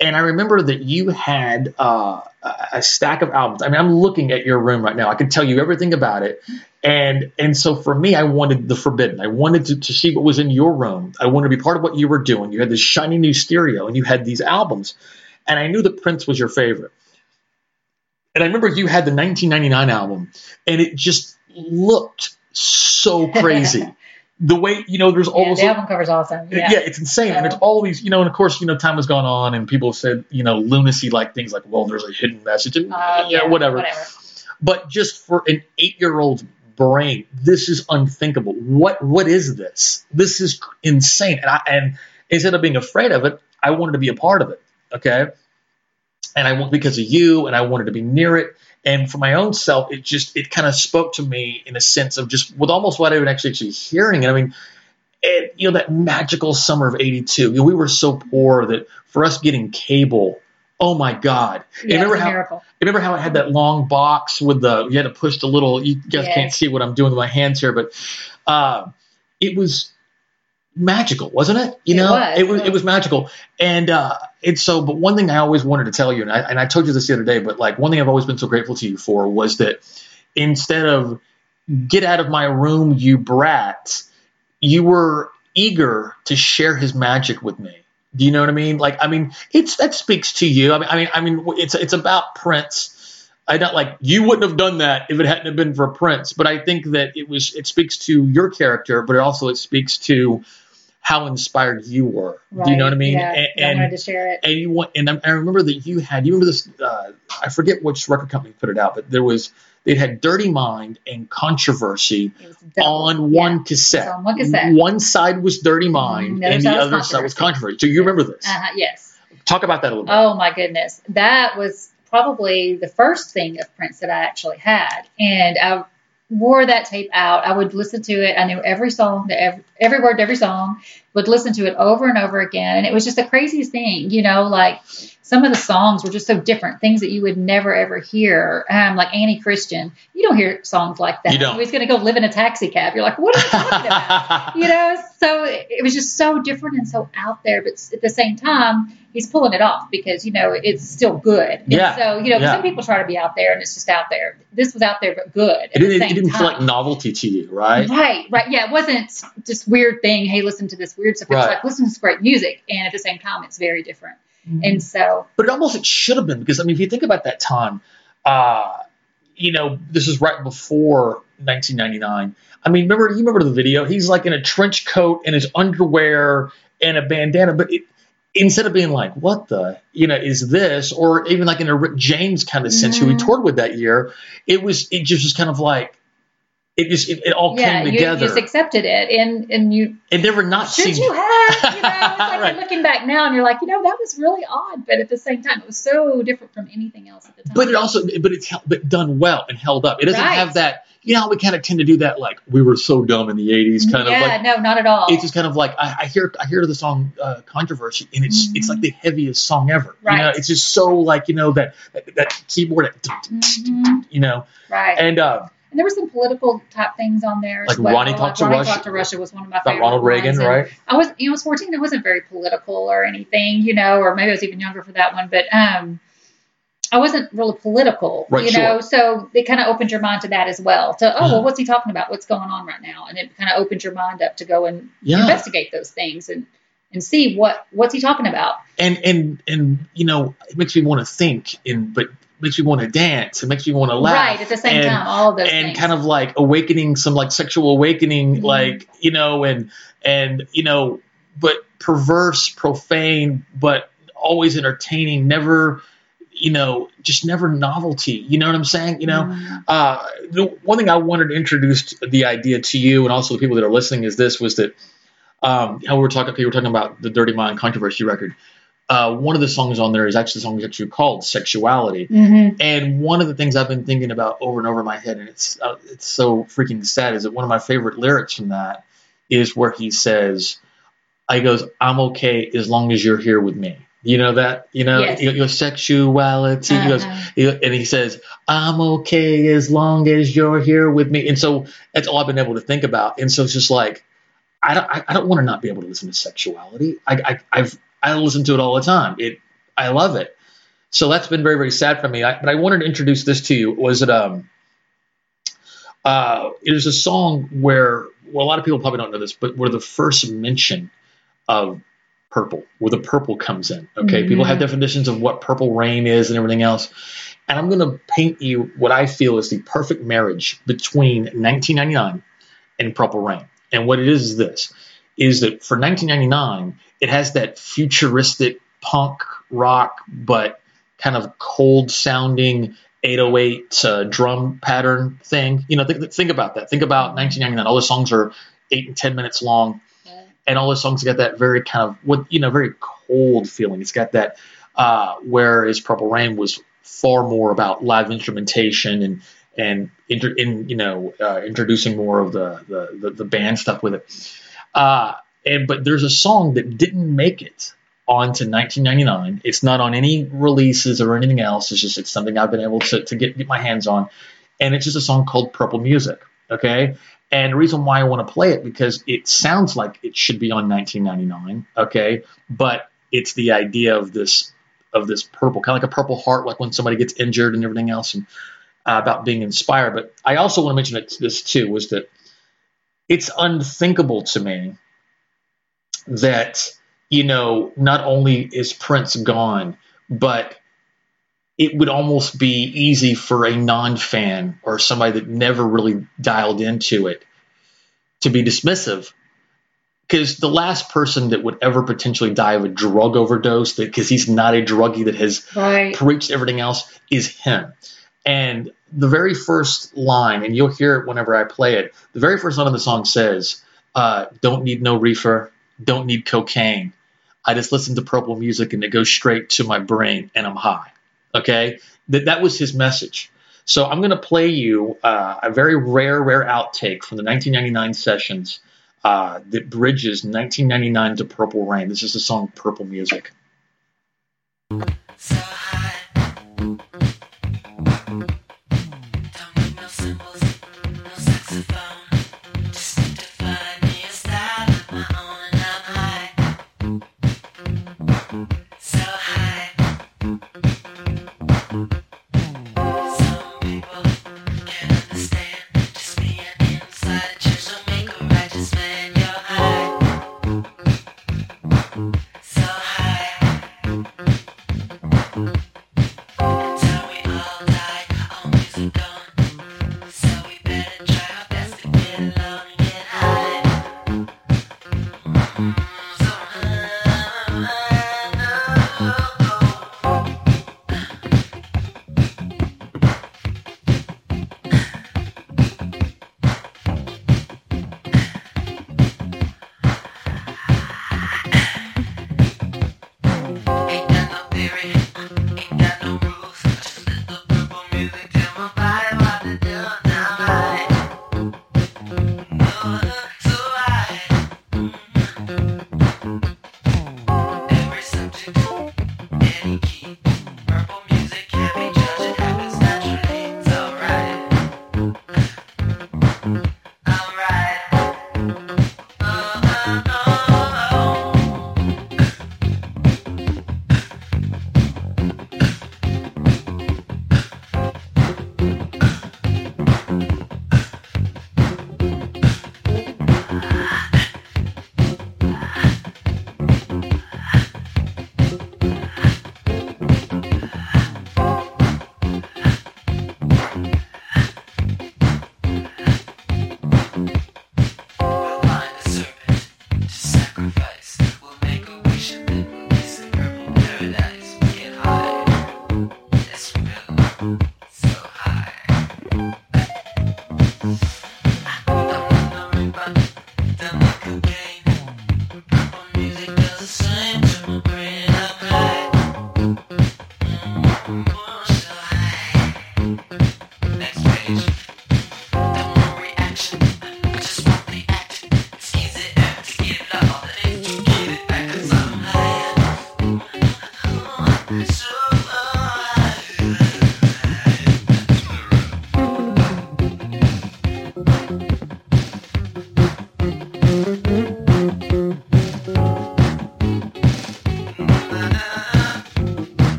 Speaker 1: And I remember that you had uh, a stack of albums. I mean, I'm looking at your room right now. I can tell you everything about it. And and so for me, I wanted the forbidden. I wanted to, to see what was in your room. I wanted to be part of what you were doing. You had this shiny new stereo, and you had these albums. And I knew that Prince was your favorite. And I remember you had the 1999 album, and it just looked so crazy. the way you know, there's
Speaker 2: yeah,
Speaker 1: almost
Speaker 2: the album cover's awesome.
Speaker 1: yeah.
Speaker 2: Yeah.
Speaker 1: it's insane. And it's
Speaker 2: Yeah.
Speaker 1: all these, you know, and of course, you know, time has gone on and people have said, you know, lunacy like things like, well, there's a hidden message and
Speaker 2: Uh,
Speaker 1: yeah, whatever.
Speaker 2: Whatever.
Speaker 1: But just for an eight year old's brain, this is unthinkable. What what is this? This is insane. And I and instead of being afraid of it, I wanted to be a part of it. Okay. And I want because of you and I wanted to be near it. And for my own self, it just it kind of spoke to me in a sense of just with almost what I was actually actually hearing. And I mean, it, you know, that magical summer of '82. You know, we were so poor that for us getting cable, oh my God!
Speaker 2: Yeah,
Speaker 1: remember how
Speaker 2: miracle.
Speaker 1: remember how it had that long box with the you had to push the little. You guys
Speaker 2: Yes.
Speaker 1: can't see what I'm doing with my hands here, but uh, it was magical, wasn't it? You
Speaker 2: It
Speaker 1: know,
Speaker 2: was.
Speaker 1: it was it was magical. And uh, it's so. But one thing I always wanted to tell you, and I and I told you this the other day, but like one thing I've always been so grateful to you for was that instead of get out of my room, you brat, you were eager to share his magic with me. Do you know what I mean? Like, I mean, it's that speaks to you. I mean, I mean, I mean, it's it's about Prince. I don't like you wouldn't have done that if it hadn't have been for Prince. But I think that it was it speaks to your character, but it also it speaks to how inspired you were. Do you know what I mean?
Speaker 2: Yeah,
Speaker 1: And-
Speaker 2: I wanted
Speaker 1: and
Speaker 2: to share it.
Speaker 1: and you want and I, remember that you had you remember this uh, I forget which record company put it out, but there was they had Dirty Mind and Controversy
Speaker 2: It
Speaker 1: on
Speaker 2: Yeah.
Speaker 1: one cassette.
Speaker 2: On one cassette.
Speaker 1: One side was Dirty Mind
Speaker 2: Mhm,
Speaker 1: and the other side was
Speaker 2: Controversy.
Speaker 1: Controversy. So you remember this?
Speaker 2: Uh-huh, yes.
Speaker 1: Talk about that a little bit.
Speaker 2: Oh my goodness. That was probably the first thing of Prince that I actually had. And I wore that tape out. I would listen to it. I knew every song, every, every word, every song, would listen to it over and over again. And it was just the craziest thing, you know, like some of the songs were just so different, things that you would never ever hear. Um, like Annie Christian. You don't hear songs like that.
Speaker 1: You don't.
Speaker 2: He's going to go live in a taxi cab. You're like, what are you talking about? you know, so it was just so different and so out there, but at the same time, he's pulling it off because you know it's still good. And
Speaker 1: Yeah,
Speaker 2: So you know,
Speaker 1: yeah.
Speaker 2: some people try to be out there and it's just out there. This was out there but good.
Speaker 1: It didn't, it didn't feel like novelty to you, right?
Speaker 2: Right, right. Yeah, it wasn't just weird thing. Hey, listen to this weird stuff. It was like listen to this great music, and at the same time, it's very different.
Speaker 1: Mm-hmm.
Speaker 2: And so,
Speaker 1: but it almost it should have been because I mean, if you think about that time, uh, you know, this is right before 1999. I mean, remember you remember the video? He's like in a trench coat and his underwear and a bandana, but it, instead of being like, "What the," you know, is this, or even like in a Rick James kind of sense, who he
Speaker 2: Mhm.
Speaker 1: toured with that year, it was it just was kind of like. It just it, it all
Speaker 2: yeah,
Speaker 1: came together.
Speaker 2: you just accepted it, and and you
Speaker 1: it never not
Speaker 2: should you have, you know, it's like
Speaker 1: Right.
Speaker 2: you're looking back now, and you're like, you know, that was really odd, but at the same time, it was so different from anything else at the time.
Speaker 1: but it also but it's held, but done well and held up. It doesn't
Speaker 2: Right.
Speaker 1: have that. You know, we kind of tend to do that. Like we were so dumb in the '80s, kind
Speaker 2: yeah,
Speaker 1: of like
Speaker 2: no, not at all.
Speaker 1: it's just kind of like I, I hear I hear the song uh, "Controversy" and it's it's like the heaviest song ever. You know,
Speaker 2: Right.
Speaker 1: it's just so like you know that that, that keyboard, that
Speaker 2: Mhm.
Speaker 1: you know,
Speaker 2: right.
Speaker 1: and uh,
Speaker 2: And there were some political type things on there.
Speaker 1: Like
Speaker 2: well.
Speaker 1: Ronnie Talks to
Speaker 2: Ronnie
Speaker 1: Russia.
Speaker 2: Talked to Russia was one of my favorite
Speaker 1: Ronald Reagan. Right?
Speaker 2: I was, you know, I was 14. I wasn't very political or anything, you know, or maybe I was even younger for that one, but um, I wasn't really political,
Speaker 1: Right,
Speaker 2: you know. So it kind of opened your mind to that as well. To oh, well, what's he talking about? What's going on right now? And it kind of opened your mind up to go and
Speaker 1: Yeah.
Speaker 2: investigate those things and and see what what's he talking about.
Speaker 1: and and and you know, it makes me want to think, and but makes me want to dance. It makes me want to laugh.
Speaker 2: right at the same
Speaker 1: and,
Speaker 2: time, all of those
Speaker 1: and
Speaker 2: things.
Speaker 1: kind of like awakening some like sexual awakening
Speaker 2: Mhm.
Speaker 1: like you know and and you know but perverse profane but always entertaining never you know just never novelty you know what i'm saying you know
Speaker 2: Mhm.
Speaker 1: uh, the one thing I wanted to introduce the idea to you and also the people that are listening is this was that um, how we were talking we were talking about the Dirty Mind controversy record. Uh, one of the songs on there is actually the song is actually called Sexuality.
Speaker 2: Mhm.
Speaker 1: And one of the things I've been thinking about over and over in my head, and it's uh, it's so freaking sad, is that one of my favorite lyrics from that is where he says, "I goes, I'm okay as long as you're here with me." You know that, you know,
Speaker 2: Yes.
Speaker 1: your, your sexuality. He goes,
Speaker 2: Uh-huh.
Speaker 1: he- and he says, "I'm okay as long as you're here with me." And so that's all I've been able to think about. And so it's just like, I don't, I, I don't want to not be able to listen to sexuality. I, I, I've, I listen to it all the time. It, I love it. So that's been very, very sad for me. I, but I wanted to introduce this to you. Was it um, uh, it was a song where, well, a lot of people probably don't know this, but where the first mention of purple, where the purple comes in. Okay,
Speaker 2: Mhm.
Speaker 1: people have definitions of what purple rain is and everything else. And I'm going to paint you what I feel is the perfect marriage between 1999 and Purple Rain. And what it is is this: is that for 1999, it has that futuristic punk rock, but kind of cold sounding 808 uh, drum pattern thing. You know, think, think about that. Think about 1999. All the songs are eight and 10 minutes long and all the songs got that very kind of what you know very cold feeling. It's got that uh, whereas Purple Rain was far more about live instrumentation and and inter, in you know uh, introducing more of the, the the the band stuff with it. Uh, and but there's a song that didn't make it onto 1999. It's not on any releases or anything else. It's just it's something I've been able to to get get my hands on, and it's just a song called Purple Music.
Speaker 3: Okay. And the reason why I want to play it because it sounds like it should be on 1999. Okay. But it's the idea of this of this purple, kind of like a purple heart, like when somebody gets injured and everything else, and uh, about being inspired. But I also want to mention this too was that it's unthinkable to me that you know not only is Prince gone, but it would almost be easy for a non-fan or somebody that never really dialed into it to be dismissive. Because the last person that would ever potentially die of a drug overdose because he's not a druggie that has right. preached everything else is him. And the very first line and you'll hear it whenever i play it the very first line of the song says uh, don't need no reefer don't need cocaine i just listen to purple music and it goes straight to my brain and i'm high Okay, that that was his message. So I'm going to play you uh, a very rare, rare outtake from the 1999 sessions uh, that bridges 1999 to Purple Rain. This is the song Purple Music. So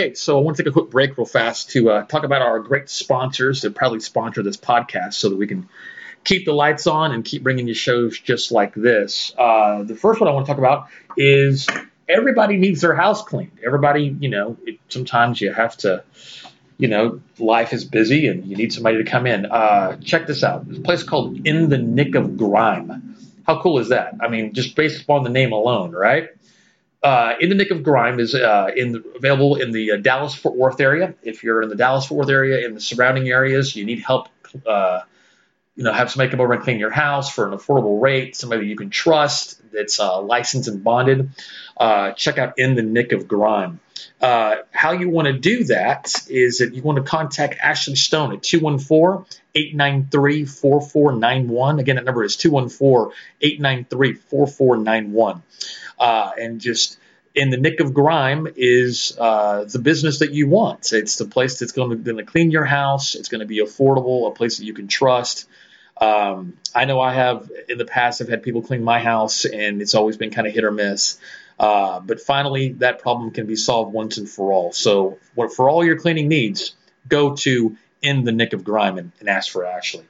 Speaker 1: Okay, so I want to take a quick break real fast to uh, talk about our great sponsors that probably sponsor this podcast so that we can keep the lights on and keep bringing you shows just like this. Uh, the first one I want to talk about is everybody needs their house cleaned. Everybody, you know, it, sometimes you have to, you know, life is busy and you need somebody to come in. Uh, check this out. There's a place called In the Nick of Grime. How cool is that? I mean, just based upon the name alone, right? Uh, in the Nick of Grime is uh, in the, available in the uh, Dallas Fort Worth area. If you're in the Dallas Fort Worth area, in the surrounding areas, you need help uh, you know, have somebody come over and clean your house for an affordable rate, somebody you can trust that's uh, licensed and bonded, uh, check out In the Nick of Grime. How you want to do that is that you want to contact Ashley Stone at 214 893 4491. Again, that number is 214 893 4491. Uh, and just in the nick of grime is uh, the business that you want. It's the place that's going to, clean your house. It's going to be affordable, a place that you can trust. Um, I know I have in the past. I've had people clean my house, and it's always been kind of hit or miss. Uh, but finally, that problem can be solved once and for all. So, for all your cleaning needs, go to in the nick of grime and, and ask for Ashley.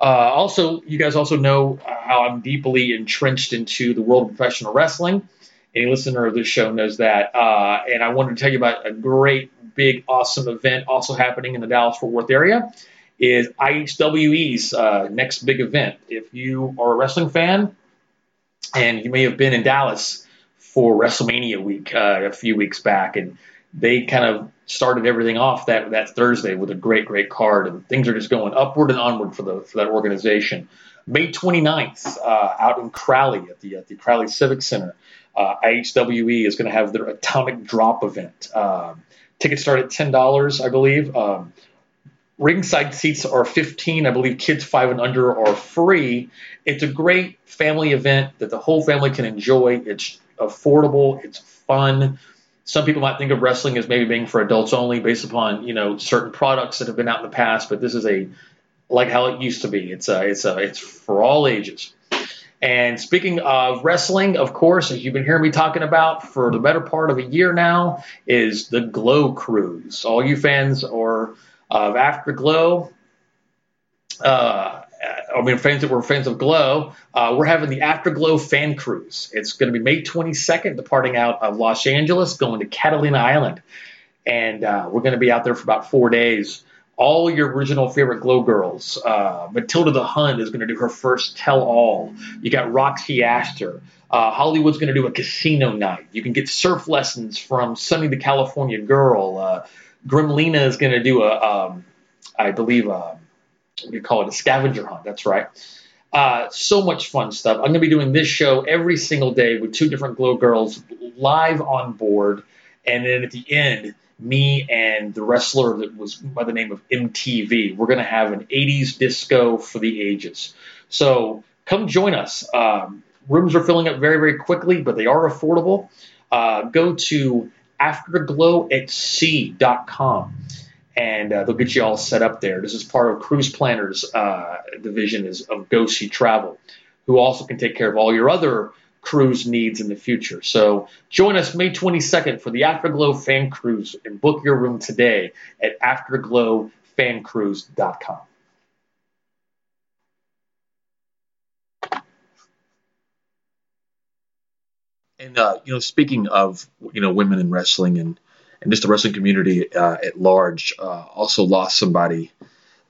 Speaker 1: Uh, also, you guys also know how I'm deeply entrenched into the world of professional wrestling. Any listener of this show knows that. Uh, and I wanted to tell you about a great, big, awesome event also happening in the Dallas Fort Worth area is IHWE's uh, next big event. If you are a wrestling fan and you may have been in Dallas for WrestleMania week uh, a few weeks back, and they kind of started everything off that that Thursday with a great, great card, and things are just going upward and onward for the for that organization. May 29th, uh, out in Crowley at the at the Crowley Civic Center, uh, IHWE is going to have their Atomic Drop event. Um, tickets start at ten dollars, I believe. Um, Ringside seats are 15. I believe kids five and under are free. It's a great family event that the whole family can enjoy. It's affordable. It's fun. Some people might think of wrestling as maybe being for adults only based upon, you know, certain products that have been out in the past, but this is a like how it used to be. It's a, it's a, it's for all ages. And speaking of wrestling, of course, as you've been hearing me talking about for the better part of a year now, is the Glow Cruise. All you fans are of Afterglow. Uh, I mean, fans that were fans of Glow, uh, we're having the Afterglow fan cruise. It's going to be May 22nd, departing out of Los Angeles, going to Catalina Island. And uh, we're going to be out there for about four days. All your original favorite Glow girls. Uh, Matilda the Hun is going to do her first tell all. You got Roxy Astor. Uh, Hollywood's going to do a casino night. You can get surf lessons from Sunny the California Girl. Uh, Grimlina is going to do a, um, I believe, a, do you call it, a scavenger hunt. That's right. Uh, so much fun stuff. I'm going to be doing this show every single day with two different Glow Girls live on board. And then at the end, me and the wrestler that was by the name of MTV, we're going to have an 80s disco for the ages. So come join us. Um, rooms are filling up very, very quickly, but they are affordable. Uh, go to afterglow@sea.com, and uh, they'll get you all set up there. This is part of Cruise Planners uh, division is of Go Sea Travel, who also can take care of all your other cruise needs in the future. So join us May 22nd for the Afterglow Fan Cruise and book your room today at afterglowfancruise.com. And uh, you know, speaking of you know women in wrestling and and just the wrestling community uh, at large, uh, also lost somebody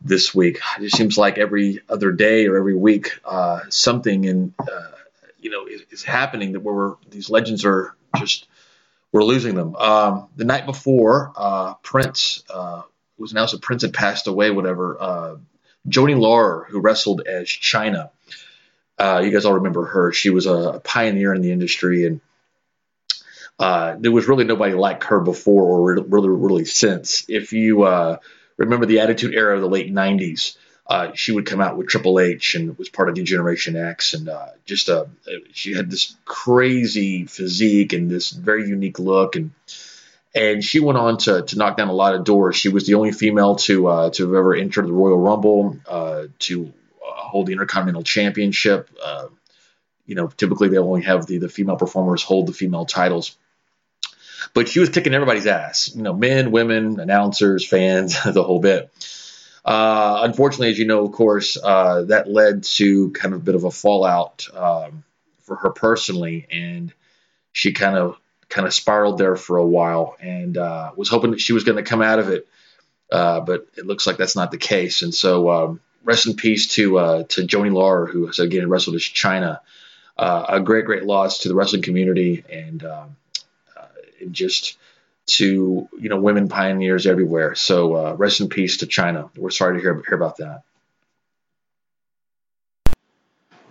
Speaker 1: this week. It just seems like every other day or every week, uh, something in uh, you know is, is, happening that where these legends are just we're losing them. Um, the night before, uh, Prince was announced that Prince had passed away. Whatever. Joanie Laurer, who wrestled as Chyna. Uh, you guys all remember her. She was a, pioneer in the industry, and uh, there was really nobody like her before or really, really since. If you uh, remember the Attitude Era of the late '90s, uh, she would come out with Triple H and was part of the Generation X, and uh, just uh, she had this crazy physique and this very unique look, and and she went on to, to knock down a lot of doors. She was the only female to to have ever entered the Royal Rumble, to hold the Intercontinental Championship. You know, typically they only have the, the female performers hold the female titles. But she was kicking everybody's ass. You know, men, women, announcers, fans, the whole bit. Uh, unfortunately, as you know, of course, uh, that led to kind of a bit of a fallout um, for her personally, and she kind of kind of spiraled there for a while, and uh, was hoping that she was going to come out of it, uh, but it looks like that's not the case. And so, um, rest in peace to uh, to Joanie Laurer, who has again wrestled as Chyna. Uh, a great, great loss to the wrestling community, and um, just to you know women pioneers everywhere. So uh, rest in peace to Chyna. We're sorry to hear hear about that.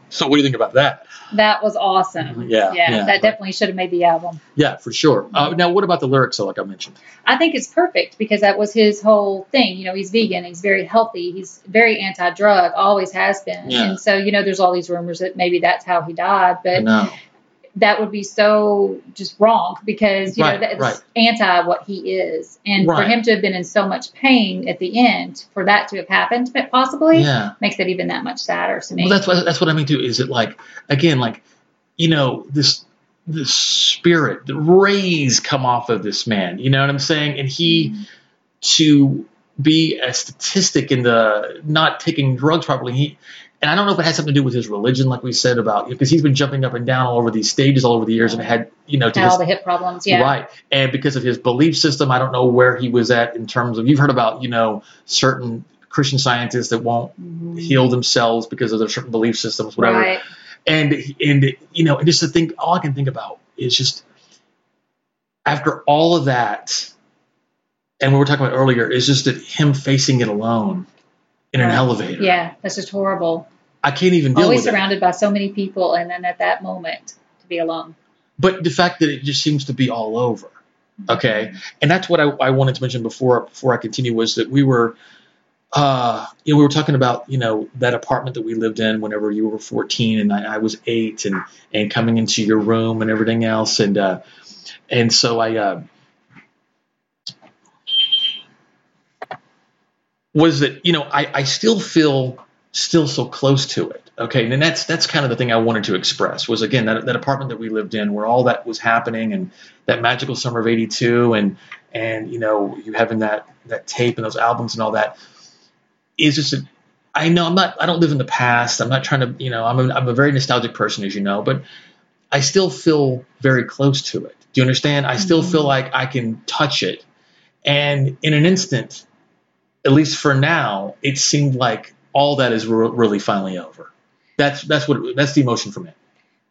Speaker 1: So what do you think about that?
Speaker 2: That was awesome.
Speaker 1: Yeah,
Speaker 2: yeah,
Speaker 1: yeah.
Speaker 2: that definitely should have made the album.
Speaker 1: Yeah, for sure. Uh, now, what about the lyrics? So, like I mentioned,
Speaker 2: I think it's perfect because that was his whole thing. You know, he's vegan, he's very healthy, he's very anti-drug, always has been.
Speaker 1: Yeah.
Speaker 2: And so, you know, there's all these rumors that maybe that's how he died,
Speaker 1: I
Speaker 2: but
Speaker 1: know.
Speaker 2: That would be so just wrong because you
Speaker 1: Right,
Speaker 2: know that's
Speaker 1: right.
Speaker 2: anti what he is, and for him to have been in so much pain at the end, for that to have happened, possibly
Speaker 1: Yeah.
Speaker 2: makes it even that much sadder to me.
Speaker 1: Well, that's what that's what I mean too. Is it like again, like you know this the spirit, the rays come off of this man. You know what I'm saying? And he mm-hmm. to be a statistic in the not taking drugs properly. He and I don't know if it has something to do with his religion, like we said about because he's been jumping up and down all over these stages all over the years and had you know his
Speaker 2: all the hip problems, yeah.
Speaker 1: Right. And because of his belief system, I don't know where he was at in terms of, you've heard about, you know, certain Christian scientists that won't
Speaker 2: Mhm.
Speaker 1: heal themselves because of their certain belief systems, whatever.
Speaker 2: Right.
Speaker 1: And, and, you know, and just to think, all I can think about is just after all of that, and we were talking about earlier, is just that him facing it alone in an elevator.
Speaker 2: Yeah, that's just horrible.
Speaker 1: I can't even deal
Speaker 2: Always
Speaker 1: with it.
Speaker 2: Always surrounded by so many people, and then at that moment to be alone.
Speaker 1: But the fact that it just seems to be all over. Okay. And that's what I, I wanted to mention before before I continue was that we were uh you know we were talking about you know that apartment that we lived in whenever you were 14 and I, I was 8 and and coming into your room and everything else and uh and so I uh was that you know I I still feel still so close to it okay? And that's that's kind of the thing I wanted to express was again that that apartment that we lived in where all that was happening and that magical summer of 82 and and you know you having that that tape and those albums and all that is just a, I know I'm not I don't live in the past. I'm not trying to you know I'm a, I'm a very nostalgic person as you know but I still feel very close to it. Do you understand? I still
Speaker 2: Mhm.
Speaker 1: feel like I can touch it. And in an instant at least for now it seemed like all that is re- really finally over that's that's what that's the emotion for me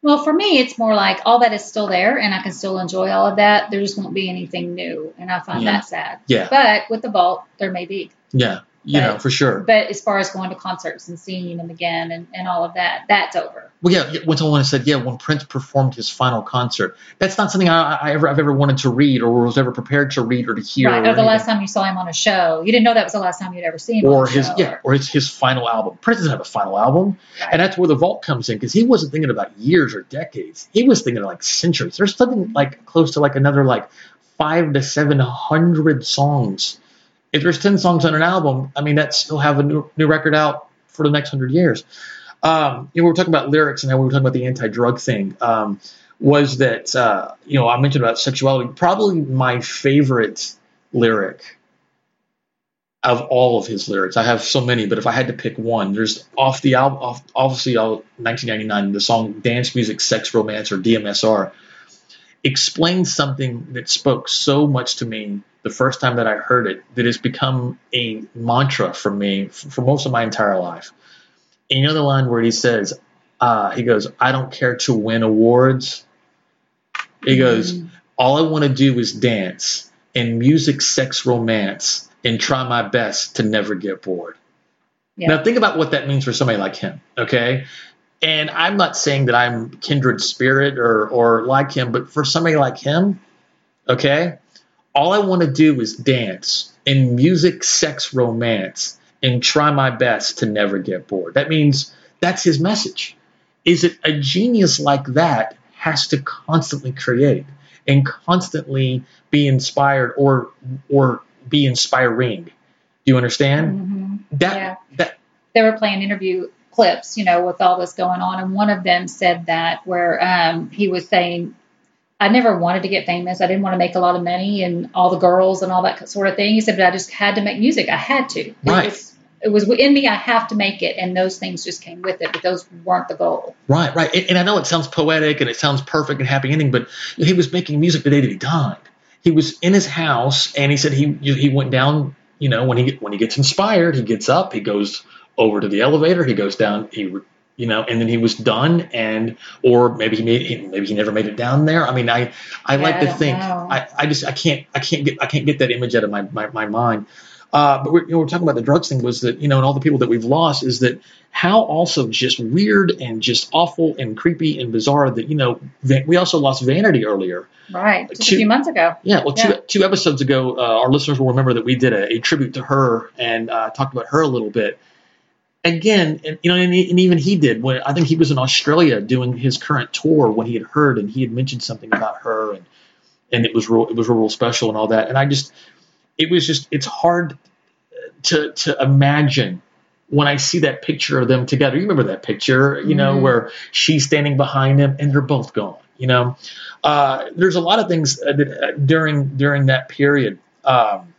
Speaker 2: Well, for me, it's more like all that is still there, and I can still enjoy all of that. There just won't be anything new, and I find
Speaker 1: Yeah.
Speaker 2: that sad.
Speaker 1: yeah
Speaker 2: But with the vault, there may be.
Speaker 1: yeah you
Speaker 2: But-
Speaker 1: know for sure
Speaker 2: But as far as going to concerts and seeing them again and, and all of that, that's over.
Speaker 1: Well, yeah, when someone said, yeah, when Prince performed his final concert, that's not something I, I ever, I've ever wanted to read or was ever prepared to read or to hear.
Speaker 2: right.
Speaker 1: or
Speaker 2: Or the
Speaker 1: anything.
Speaker 2: last time you saw him on a show, you didn't know that was the last time you'd ever seen him
Speaker 1: or his yeah, or his, his final album. Prince doesn't have a final album,
Speaker 2: Right.
Speaker 1: and that's where the vault comes in because he wasn't thinking about years or decades. He was thinking like centuries. There's something like close to like another like five to seven hundred songs. If there's ten songs on an album, I mean that's still have a new, new record out for the next hundred years. Um, you know, we were talking about lyrics and how we were talking about the anti-drug thing. Um, was that uh, you know I mentioned about sexuality? Probably my favorite lyric of all of his lyrics. I have so many, but if I had to pick one, there's off the album, off, obviously, all 1999, the song "Dance Music, Sex, Romance" or DMSR explains something that spoke so much to me the first time that I heard it that has become a mantra for me for most of my entire life. And you know the line where he says, uh, he goes, "I don't care to win awards." He goes,
Speaker 2: Mhm.
Speaker 1: all I want to do is dance and music, sex, romance, and try my best to never get bored.
Speaker 2: Yeah.
Speaker 1: Now, think about what that means for somebody like him, okay? And I'm not saying that I'm kindred spirit or, or like him, but for somebody like him, okay, all I want to do is dance in music, sex, romance, and try my best to never get bored. That means that's his message. Is it a genius like that has to constantly create and constantly be inspired or or be inspiring? Do you understand?
Speaker 2: Mhm.
Speaker 1: That
Speaker 2: Yeah.
Speaker 1: that
Speaker 2: they were playing interview clips, you know, with all this going on, and one of them said that where um, he was saying I never wanted to get famous. I didn't want to make a lot of money and all the girls and all that sort of thing. He said, but I just had to make music. I had to.
Speaker 1: Right.
Speaker 2: It was, it was in me. I have to make it, and those things just came with it. But those weren't the goal.
Speaker 1: Right, right. And, and I know it sounds poetic and it sounds perfect and happy ending, but he was making music the day that he died. He was in his house, and he said he he went down. You know, when he when he gets inspired, he gets up, he goes over to the elevator, he goes down, he you know, and then he was done, and or maybe he made maybe he never made it down there. I mean, I I
Speaker 2: Yeah,
Speaker 1: like to think
Speaker 2: know.
Speaker 1: I, I just I can't I can't get I can't get that image out of my my, my mind. Uh, but we're, you know, we're talking about the drugs thing was that you know, and all the people that we've lost is that how also just weird and just awful and creepy and bizarre that you know we also lost Vanity earlier.
Speaker 2: Right. Just
Speaker 1: Two-
Speaker 2: a few months ago.
Speaker 1: Yeah, well, two
Speaker 2: Yeah.
Speaker 1: two episodes ago, uh, our listeners will remember that we did a, a tribute to her and uh, talked about her a little bit. Again, and, you know, and, and even he did. When I think he was in Australia doing his current tour when he had heard and he had mentioned something about her and and it was real, it was real, real special and all that. And I just, it was just, it's hard to to imagine when I see that picture of them together. You remember that picture, you know,
Speaker 2: Mhm.
Speaker 1: where she's standing behind him and they're both gone. You know, uh, there's a lot of things uh, that, uh, during during that period. Um,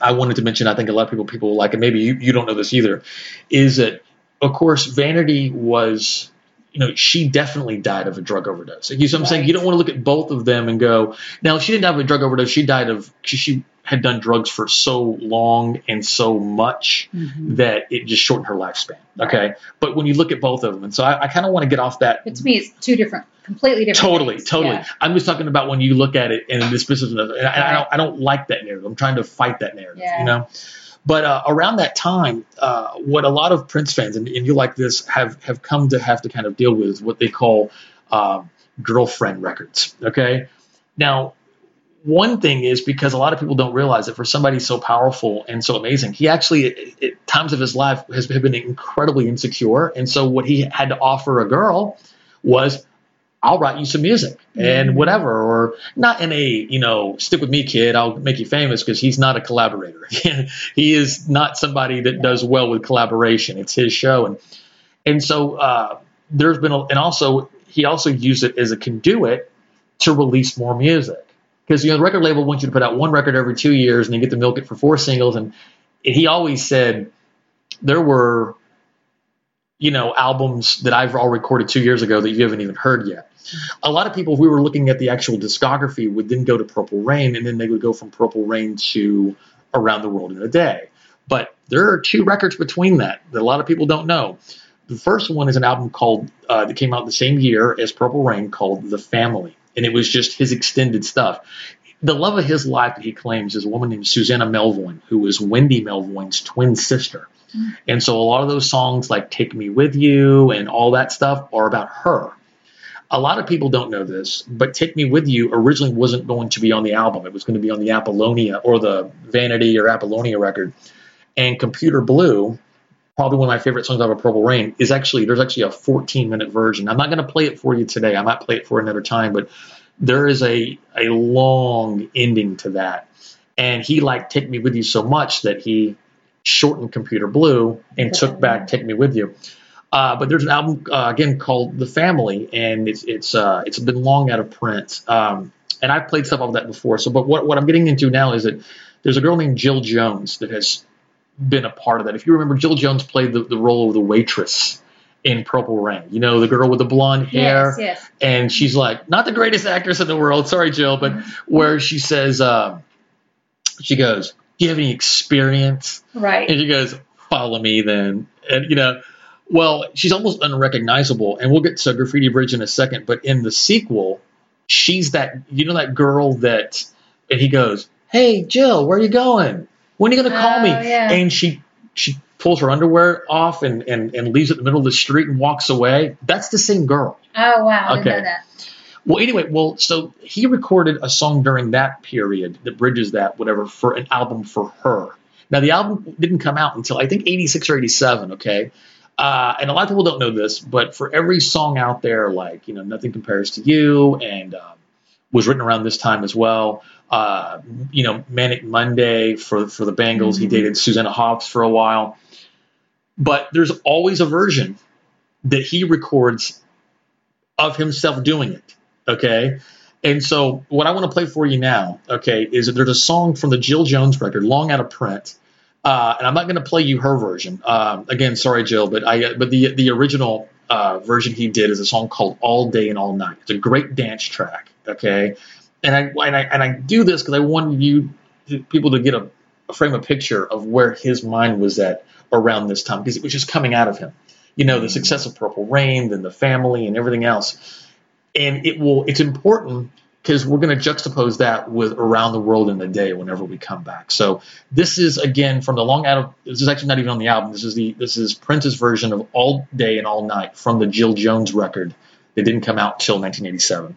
Speaker 1: I wanted to mention. I think a lot of people people like, and maybe you, you don't know this either, is that of course Vanity was. You know, she definitely died of a drug overdose. You know what I'm saying? You don't want to look at both of them and go, now if she didn't die of a drug overdose. She died of she, she had done drugs for so long and so much
Speaker 2: Mhm.
Speaker 1: that it just shortened her lifespan. Okay, but when you look at both of them, and so I, I kind of want to get off that
Speaker 2: But to me, it's two different, completely different.
Speaker 1: Totally,
Speaker 2: things.
Speaker 1: totally.
Speaker 2: Yeah.
Speaker 1: I'm just talking about when you look at it and this business, and I, I don't, I don't like that narrative. I'm trying to fight that narrative,
Speaker 2: Yeah.
Speaker 1: you know. But uh, around that time, uh, what a lot of Prince fans and, and you like this have have come to have to kind of deal with is what they call um, girlfriend records. Okay, now one thing is because a lot of people don't realize that for somebody so powerful and so amazing, he actually at, times of his life has been incredibly insecure, and so what he had to offer a girl was I'll write you some music and
Speaker 2: Mhm.
Speaker 1: whatever, or not in a, you know, stick with me, kid, I'll make you famous because he's not a collaborator. he is not somebody that does well with collaboration. It's his show. And, and so, uh, there's been, a, and also, he also used it as a conduit to release more music. Because, you know, the record label wants you to put out one record every two years and then get to milk it for four singles. And, he always said there were, you know, albums that I've all recorded two years ago that you haven't even heard yet. A lot of people, if we were looking at the actual discography, would then go to Purple Rain, and then they would go from Purple Rain to Around the World in a Day. But there are two records between that that a lot of people don't know. The first one is an album called uh, that came out the same year as Purple Rain called The Family, and it was just his extended stuff. The love of his life that he claims is a woman named Susanna Melvoin, who was Wendy Melvoin's twin sister. Mm-hmm. And so a lot of those songs like Take Me With You and all that stuff are about her. A lot of people don't know this, but Take Me With You originally wasn't going to be on the album. It was going to be on the Apollonia or the Vanity or Apollonia record. And Computer Blue, probably one of my favorite songs off of Purple Rain, is actually there's actually a 14 minute version. I'm not going to play it for you today. I might play it for another time, but there is a a long ending to that. And he liked Take Me With You so much that he shortened Computer Blue and took back Take Me With You. Uh, but there's an album uh, again called The Family, and it's it's uh, it's been long out of print. Um, and I've played stuff off of that before. So, but what what I'm getting into now is that there's a girl named Jill Jones that has been a part of that. If you remember, Jill Jones played the, the role of the waitress in Purple Rain. You know, the girl with the blonde hair
Speaker 2: Yes, yes.
Speaker 1: and she's like not the greatest actress in the world sorry jill but where she says um, she goes do you have any experience
Speaker 2: Right.
Speaker 1: and she goes follow me then and you know well she's almost unrecognizable and we'll get to graffiti bridge in a second but in the sequel she's that you know that girl that and he goes hey jill where are you going when are you going to call
Speaker 2: Oh,
Speaker 1: me
Speaker 2: yeah.
Speaker 1: and she she pulls her underwear off and, and and leaves it in the middle of the street and walks away that's the same girl
Speaker 2: Oh wow, I didn't
Speaker 1: Okay.
Speaker 2: know that.
Speaker 1: well, anyway, well, so he recorded a song during that period that bridges that, whatever, for an album for her. Now, the album didn't come out until I think 86 or 87, okay? Uh, and a lot of people don't know this, but for every song out there, like, you know, Nothing Compares to You and um, was written around this time as well. Uh, you know, Manic Monday for, for the Bangles. He
Speaker 2: Mhm.
Speaker 1: dated Susanna Hoffs for a while. But there's always a version that he records of himself doing it. Okay. And so, what I want to play for you now, okay, is that there's a song from the Jill Jones record, long out of print. Uh, and I'm not going to play you her version. Um, again, sorry, Jill, but I but the the original uh, version he did is a song called "All Day and All Night." It's a great dance track. Okay, and I and I and I do this because I want you people to get a, a frame of picture of where his mind was at around this time because it was just coming out of him. You know, the success of Purple Rain, then the family, and everything else. And it will. It's important because we're going to juxtapose that with around the world in a day whenever we come back. So this is again from the long out of this is actually not even on the album. This is the this is Prince's version of All Day and All Night from the Jill Jones record. It didn't come out till 1987.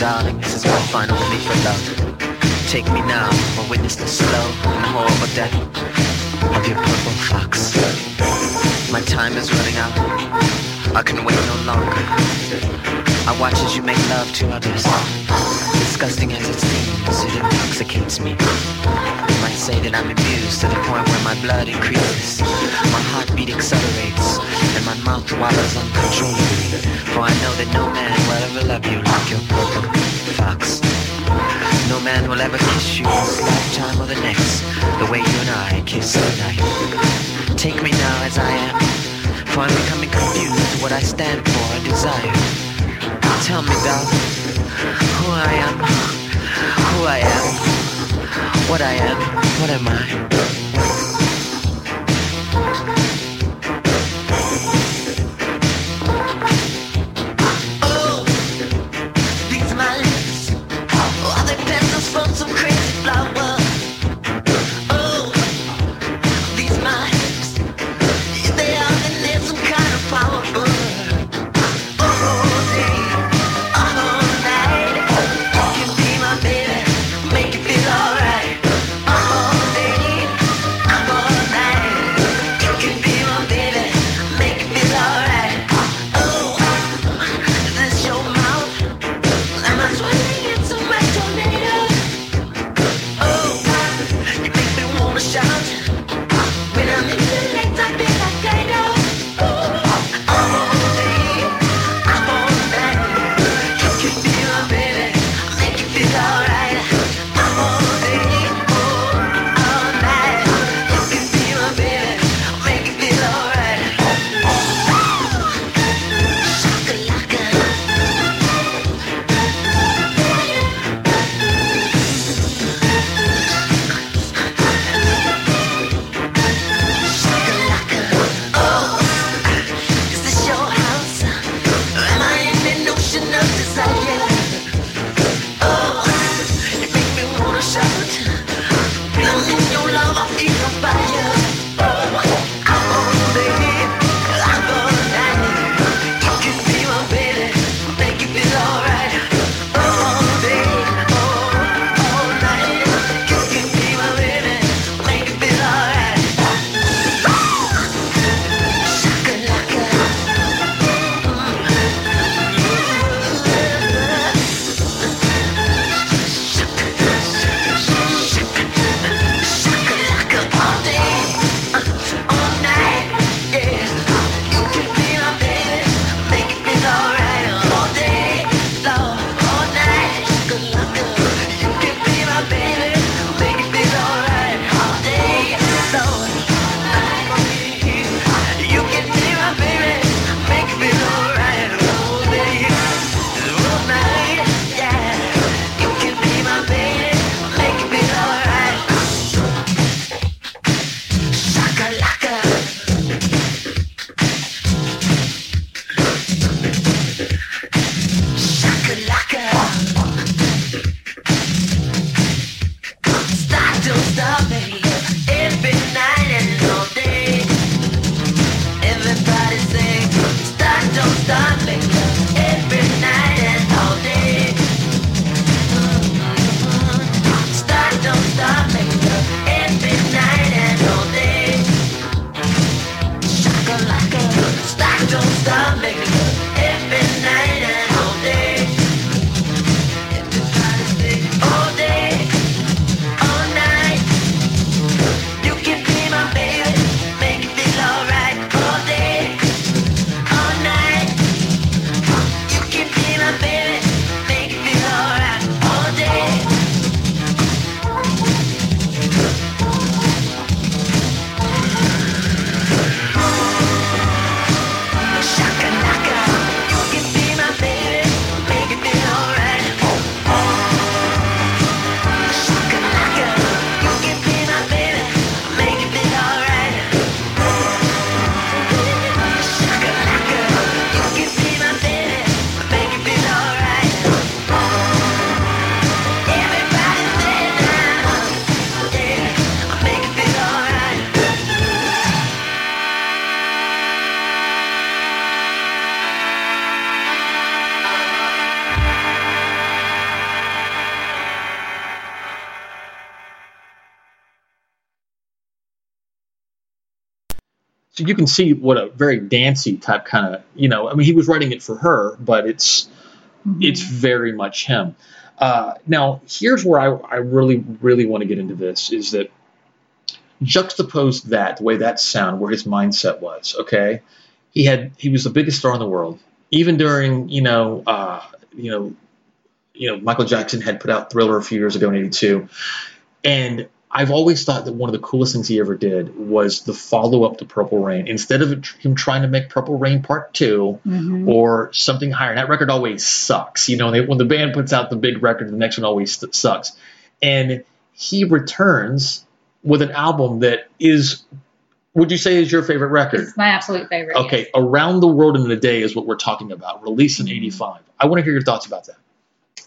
Speaker 3: Darling, this is my final plea for love. Take me now, or witness the slow and horrible death of your purple fox. My time is running out. I can wait no longer. I watch as you make love to others. Disgusting as it seems, it intoxicates me. Might say that I'm abused to the point where my blood increases. My heartbeat accelerates, and my mouth waters uncontrollably. For I know that no man will ever love you like your purple fox. No man will ever kiss you this lifetime or the next, the way you and I kiss tonight. Take me now as I am, for I'm becoming confused what I stand for, I desire. Tell me, darling, who I am, who I am, what I am, what am I?
Speaker 1: So you can see what a very dancey type kind of you know. I mean, he was writing it for her, but it's
Speaker 2: Mhm.
Speaker 1: it's very much him. Uh, now, here's where I, I really, really want to get into this is that juxtapose that the way that sound, where his mindset was. Okay, he had he was the biggest star in the world, even during you know uh, you know you know Michael Jackson had put out Thriller a few years ago in '82, and I've always thought that one of the coolest things he ever did was the follow up to Purple Rain. Instead of him trying to make Purple Rain Part Two,
Speaker 2: Mhm.
Speaker 1: or something higher. That record always sucks. You know, they, when the band puts out the big record, the next one always st- sucks. And he returns with an album that is, would you say, is your favorite record?
Speaker 2: It's my absolute favorite.
Speaker 1: Okay, Around the World in a Day is what we're talking about, released in
Speaker 2: Mhm.
Speaker 1: '85. I want to hear your thoughts about that.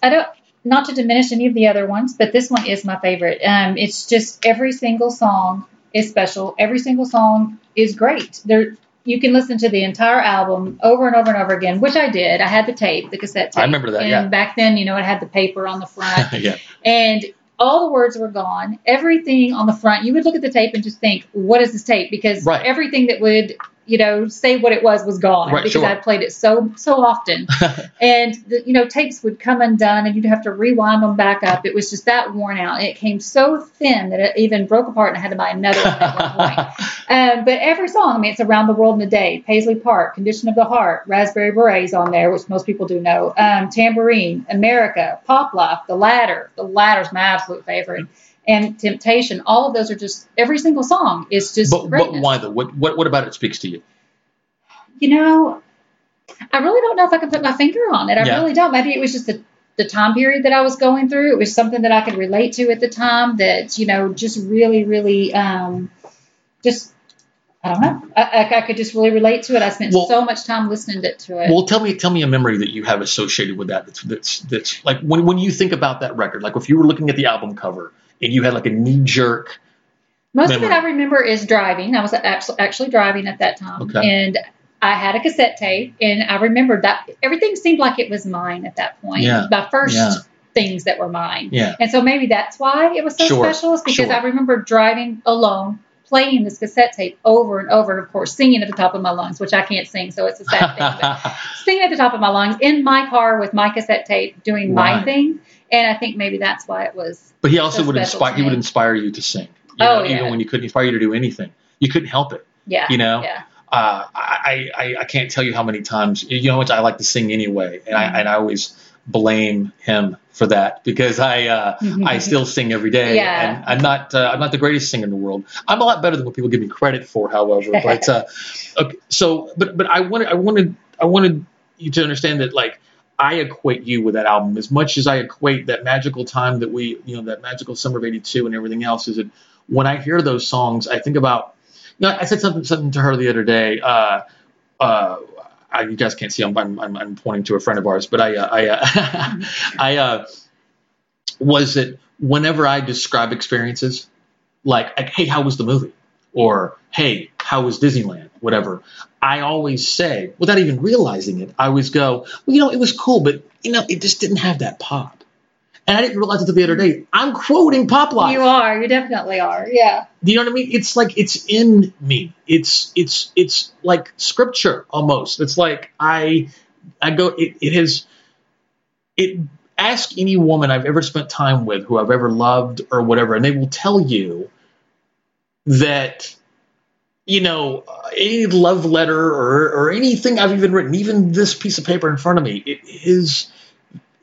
Speaker 2: I don't not to diminish any of the other ones, but this one is my favorite. Um, it's just every single song is special. Every single song is great. There, you can listen to the entire album over and over and over again, which I did. I had the tape, the cassette tape.
Speaker 1: I remember that,
Speaker 2: And
Speaker 1: yeah.
Speaker 2: back then, you know, it had the paper on the front,
Speaker 1: yeah,
Speaker 2: and all the words were gone. Everything on the front, you would look at the tape and just think, "What is this tape?" Because
Speaker 1: Right.
Speaker 2: everything that would you know say what it was was gone
Speaker 1: Right,
Speaker 2: because
Speaker 1: sure.
Speaker 2: I played it so so often. And the, you know tapes would come undone and you'd have to rewind them back up. It was just that worn out. It came so thin that it even broke apart and I had to buy another one at one point. Um, but every song i mean it's around the world in a day paisley park condition of the heart raspberry berets on there which most people do know. Um, tambourine america pop life the ladder. The ladder's my absolute favorite and temptation all of those are just every single song is just
Speaker 1: but, but why though? What, what what about it speaks to you?
Speaker 2: you know, I really don't know if I can put my finger on it. I
Speaker 1: Yeah.
Speaker 2: really don't. Maybe it was just the, the time period that I was going through. It was something that I could relate to at the time that, you know, just really, really, um, just, I don't know. I, I, could just really relate to it. I spent
Speaker 1: Well-
Speaker 2: so much time listening to, to it.
Speaker 1: Well, tell me, tell me a memory that you have associated with that. That's that's, that's like when when you think about that record. Like if you were looking at the album cover and you had like a knee jerk.
Speaker 2: Most of it. I remember is driving. I was actually, driving at that time.
Speaker 1: Okay.
Speaker 2: And I had a cassette tape, and I remembered that everything seemed like it was mine at that point.
Speaker 1: Yeah.
Speaker 2: My first
Speaker 1: Yeah.
Speaker 2: things that were mine.
Speaker 1: Yeah.
Speaker 2: And so maybe that's why it was so
Speaker 1: Sure,
Speaker 2: special, is because
Speaker 1: sure.
Speaker 2: I remember driving alone, playing this cassette tape over and over, and of course singing at the top of my lungs, which I can't sing, so it's a sad thing. But singing at the top of my lungs in my car with my cassette tape, doing my thing. And I think maybe that's why it was.
Speaker 1: but he also
Speaker 2: So
Speaker 1: would inspire. He would inspire you to sing. You
Speaker 2: Oh,
Speaker 1: know,
Speaker 2: yeah.
Speaker 1: even when you couldn't inspire you to do anything, you couldn't help it.
Speaker 2: Yeah.
Speaker 1: You know?
Speaker 2: Yeah.
Speaker 1: Uh, I, I I can't tell you how many times you know I like to sing anyway, and I
Speaker 2: Mhm.
Speaker 1: and I always blame him for that because I uh, I still sing every day,
Speaker 2: Yeah.
Speaker 1: and I'm not uh, I'm not the greatest singer in the world. I'm a lot better than what people give me credit for, however. But uh, okay, so but but I wanted I wanted I wanted you to understand that like I equate you with that album as much as I equate that magical time that we you know that magical summer of '82 and everything else. Is that when I hear those songs, I think about you know I said something something to her the other day. Uh, uh, I, you guys can't see I'm, I'm, I'm, pointing to a friend of ours, but I uh, I uh, I uh, was that whenever I describe experiences like, like hey how was the movie? Or hey how was Disneyland? Whatever. I always say without even realizing it I always go well you know it was cool but you know it just didn't have that pop and I didn't realize it until the other day I'm quoting Pop Life
Speaker 2: You are. You definitely are. Yeah.
Speaker 1: do you know what I mean? It's like it's in me. It's it's it's like scripture almost. It's like I I go it, it has it ask any woman I've ever spent time with who I've ever loved or whatever, and they will tell you that you know any love letter or or anything I've even written, even this piece of paper in front of me, it his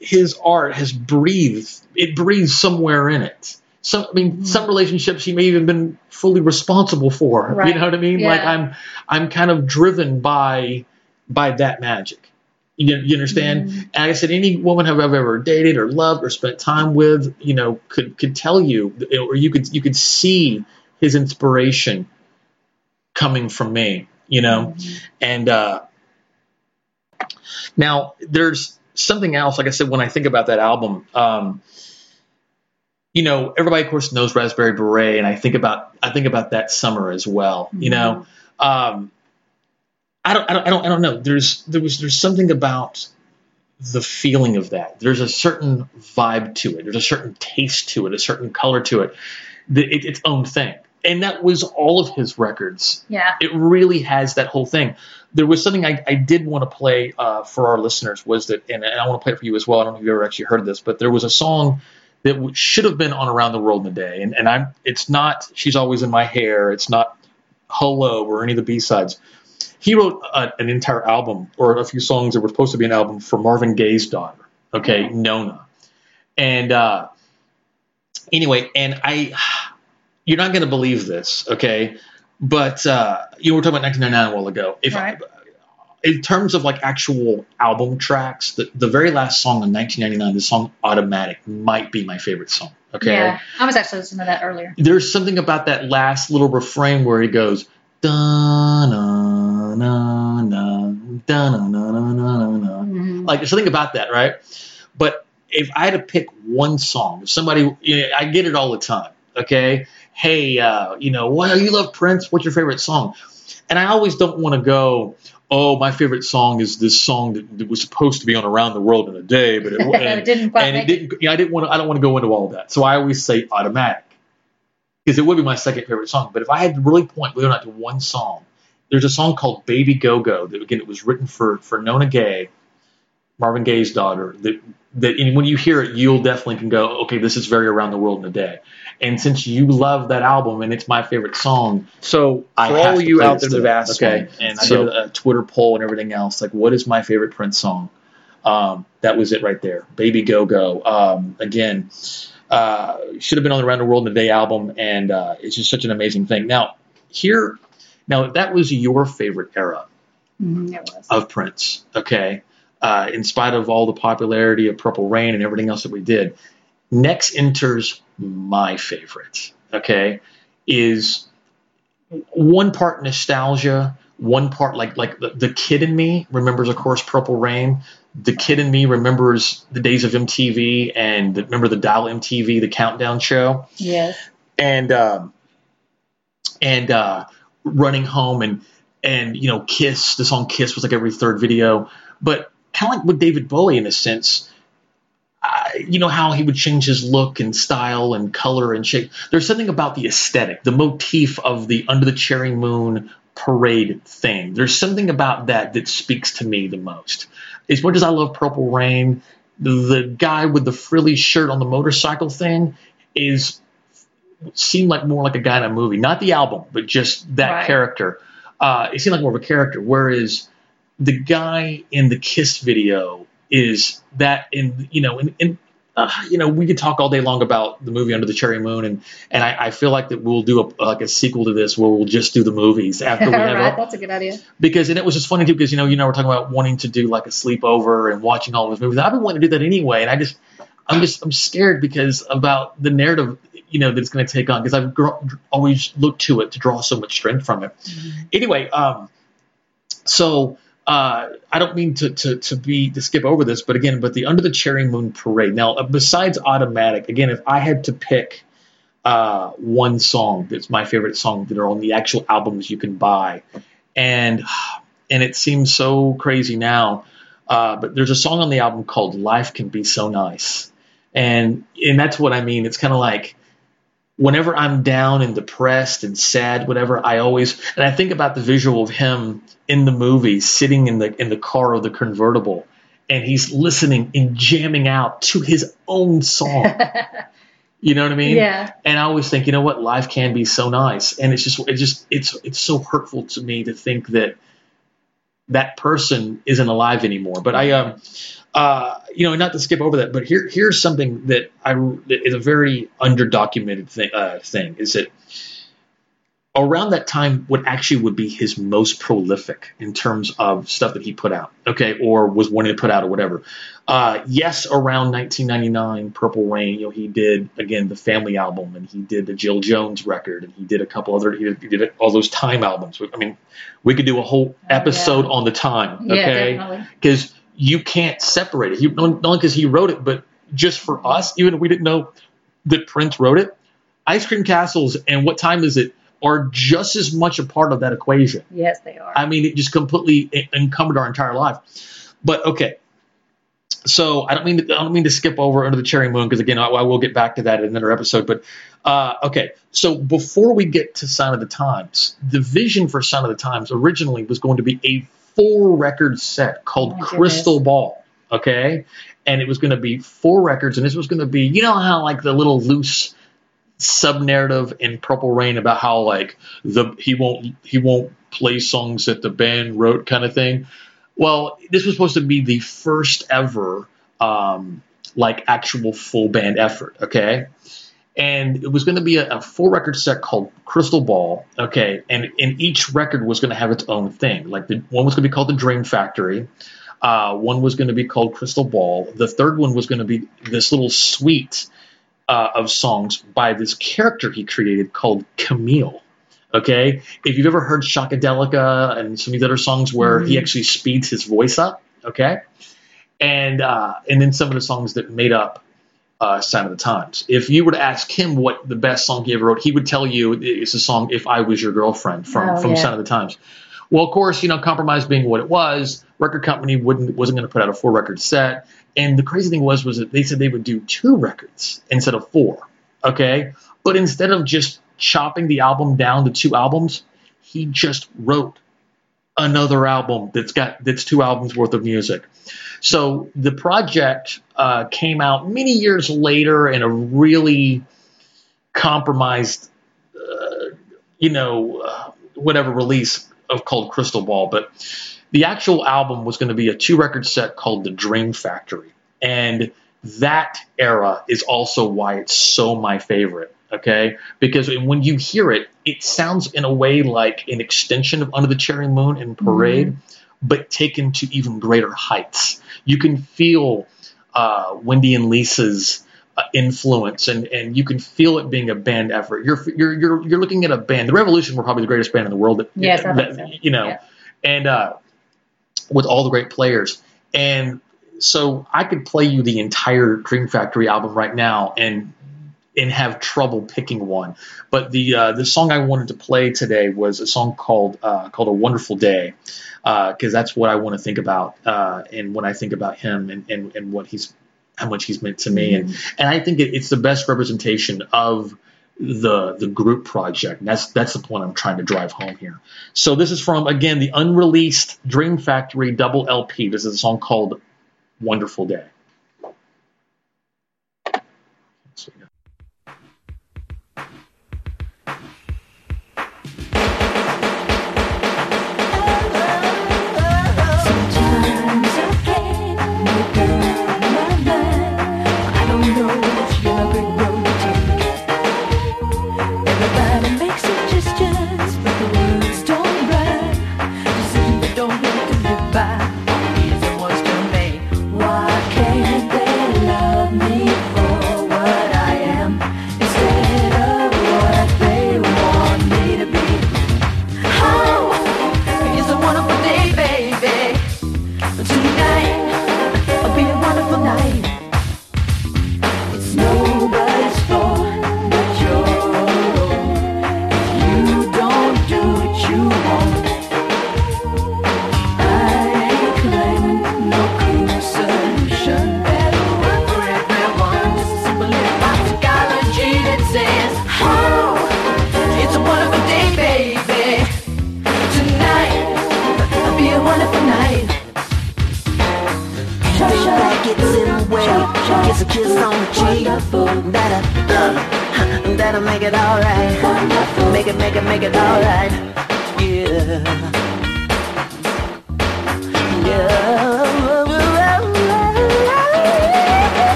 Speaker 1: his art has breathed. It breathes somewhere in it. So I mean,
Speaker 2: Mhm.
Speaker 1: some relationships he may even been fully responsible for. You know what I mean?
Speaker 2: Yeah.
Speaker 1: Like I'm I'm kind of driven by by that magic. You, you understand?
Speaker 2: Mhm.
Speaker 1: And I said, any woman I've ever dated or loved or spent time with, you know, could could tell you, or you could you could see his inspiration coming from me. You know,
Speaker 2: Mhm.
Speaker 1: and uh, now there's something else. Like I said, when I think about that album, um, you know, everybody of course knows Raspberry Beret, and I think about I think about that summer as well. You know, um, I don't I don't I don't I don't know. There's there was there's something about the feeling of that. There's a certain vibe to it. There's a certain taste to it. A certain color to it. The, it its own thing. And that was all of his records.
Speaker 2: Yeah.
Speaker 1: It really has that whole thing. There was something I, I did want to play uh, for our listeners was that, and, and I want to play it for you as well. I don't know if you've ever actually heard this, but there was a song that w- should have been on Around the World in a Day, and, and I'm it's not She's Always in My Hair, it's not Hello or any of the B sides. He wrote a, an entire album or a few songs that were supposed to be an album for Marvin Gaye's daughter, okay, Nona, and uh, anyway, and I, you're not going to believe this, okay, but uh, you were talking about 1999 a while ago. If
Speaker 2: Right.
Speaker 1: in terms of like actual album tracks, the, the very last song in 1999, the song "Automatic," might be my favorite song. Okay,
Speaker 2: Yeah. I was actually listening to that earlier.
Speaker 1: there's something about that last little refrain where he goes da na na na da na na na na na na.
Speaker 2: Mhm.
Speaker 1: Like there's something about that, right? But if I had to pick one song, if somebody, you know, I get it all the time. Okay, hey, uh, you know, well, you love Prince. What's your favorite song? And I always don't want to go. Oh, my favorite song is this song that, that was supposed to be on Around the World in a Day, but it, and,
Speaker 2: It didn't quite
Speaker 1: and it didn't. Yeah, I didn't want to. I don't want to go into all of that. So I always say automatic because it would be my second favorite song. But if I had to really point, or not, to one song, there's a song called "Baby Go Go" that again it was written for for Nona Gaye, Marvin Gaye's daughter. That that and when you hear it, you'll definitely can go, okay, this is very around the world in a day. And since you love that album and it's my favorite song,
Speaker 4: So
Speaker 1: I
Speaker 4: for
Speaker 1: have
Speaker 4: all
Speaker 1: to
Speaker 4: you
Speaker 1: play
Speaker 4: out there that have asked
Speaker 1: okay,
Speaker 4: me,
Speaker 1: and I
Speaker 4: so-
Speaker 1: did a Twitter poll and everything else. Like, what is my favorite Prince song? Um, that was it right there. Baby Go Go. Um, again, uh, should have been on the Around the World in a Day album, and uh, it's just such an amazing thing. Now, here, now that was your favorite era
Speaker 2: Mhm,
Speaker 1: of Prince, okay? Uh, in spite of all the popularity of Purple Rain and everything else that we did, next enters my favorite, okay? Is one part nostalgia, one part like like the, the kid in me remembers, of course, Purple Rain. The kid in me remembers the days of MTV and the, remember the Dial MTV, the countdown show
Speaker 2: Yes.
Speaker 1: and um, and uh, running home and and you know Kiss. The song Kiss was like every third video, but kind of like with David Bowie in a sense. I, you know how he would change his look and style and color and shape. There's something about the aesthetic, the motif of the under the cherry moon parade thing. There's something about that that speaks to me the most. As much as I love Purple Rain, the, the guy with the frilly shirt on the motorcycle thing is seemed like more like a guy in a movie, not the album, but just that
Speaker 2: Right.
Speaker 1: character. Uh, it seemed like more of a character. Whereas the guy in the Kiss video is that in you know in, in uh, you know we could talk all day long about the movie Under the Cherry Moon, and and I, I feel like that we'll do a like a sequel to this where we'll just do the movies after we have
Speaker 2: right. That's a good idea.
Speaker 1: because and it was just funny too because you know you know we're talking about wanting to do like a sleepover and watching all those movies. I've been wanting to do that anyway, and I just I'm just I'm scared because about the narrative you know that it's going to take on because I've gr- always looked to it to draw so much strength from it. Anyway, um, so. Uh, I don't mean to, to, to be to skip over this, but again, but the Under the Cherry Moon Parade. Now, uh, besides Automatic, again, if I had to pick uh, one song that's my favorite song that are on the actual albums you can buy, and and it seems so crazy now, uh, but there's a song on the album called "Life Can Be So Nice," and and that's what I mean. It's kind of like whenever I'm down and depressed and sad, whatever, I always and I think about the visual of him in the movie sitting in the in the car of the convertible and he's listening and jamming out to his own song. you know what I mean?
Speaker 2: yeah.
Speaker 1: And I always think, you know what, life can be so nice, and it's just, it's just, it's, it's so hurtful to me to think that that person isn't alive anymore. But I, um, uh, you know, not to skip over that, but here, here's something that I that is a very underdocumented thing. Uh, thing is that around that time, what actually would be his most prolific in terms of stuff that he put out, okay, or was wanting to put out or whatever. Uh, yes, around 1999, Purple Rain, you know, he did again the Family album, and he did the Jill Jones record, and he did a couple other, he did, he did all those Time albums. I mean, we could do a whole episode
Speaker 2: yeah.
Speaker 1: on the Time, okay?
Speaker 2: definitely.
Speaker 1: Because you can't separate it. He, not only because he wrote it, but just for us, even if we didn't know that Prince wrote it, Ice Cream Castles and What Time Is It are just as much a part of that equation.
Speaker 2: Yes, they are.
Speaker 1: I mean, it just completely encumbered our entire life. But okay, so I don't mean to, I don't mean to skip over Under the Cherry Moon because again I, I will get back to that in another episode. But uh, okay, so before we get to Sign of the Times, the vision for Sign of the Times originally was going to be a four record set called
Speaker 2: Oh
Speaker 1: Crystal
Speaker 2: goodness.
Speaker 1: Ball. Okay, and it was going to be four records, and this was going to be you know how like the little loose sub narrative in Purple Rain about how like the he won't he won't play songs that the band wrote kind of thing. Well, this was supposed to be the first ever um, like actual full band effort, okay? And it was going to be a, a four record set called Crystal Ball, okay? And and each record was going to have its own thing. Like the one was going to be called the Dream Factory. Uh, one was going to be called Crystal Ball. The third one was going to be this little suite uh, of songs by this character he created called Camille. Okay, if you've ever heard Shockadelica and some of these other songs where he
Speaker 2: Mhm.
Speaker 1: actually speeds his voice up, okay, and uh, and then some of the songs that made up uh, Sign of the Times. If you were to ask him what the best song he ever wrote, he would tell you it's the song "If I Was Your Girlfriend" from
Speaker 2: Oh,
Speaker 1: from
Speaker 2: yeah.
Speaker 1: Sign of the Times. Well, of course, you know, compromise being what it was, record company wouldn't wasn't going to put out a four record set. And the crazy thing was, was that they said they would do two records instead of four. Okay, but instead of just chopping the album down to two albums, he just wrote another album that's got that's two albums worth of music. So the project uh, came out many years later in a really compromised, uh, you know, uh, whatever release of called Crystal Ball. But the actual album was going to be a two record set called The Dream Factory, and that era is also why it's so my favorite. Okay, because when you hear it, it sounds in a way like an extension of Under the Cherry Moon and Parade, but taken to even greater heights. You can feel uh, Wendy and Lisa's uh, influence, and, and you can feel it being a band effort. You're you're you're you're looking at a band. The Revolution were probably the greatest band in the world. That,
Speaker 2: Yes,
Speaker 1: that-
Speaker 2: so.
Speaker 1: you know,
Speaker 2: Yeah.
Speaker 1: and uh, with all the great players. And so I could play you the entire Dream Factory album right now and and have trouble picking one. But the uh, the song I wanted to play today was a song called uh, called A Wonderful Day because that's what I want to think about uh, and when I think about him and, and, and what he's how much he's meant to me and and I think it, it's the best representation of the the group project. And that's that's the point I'm trying to drive home here. So this is from again the unreleased Dream Factory double LP. This is a song called Wonderful Day.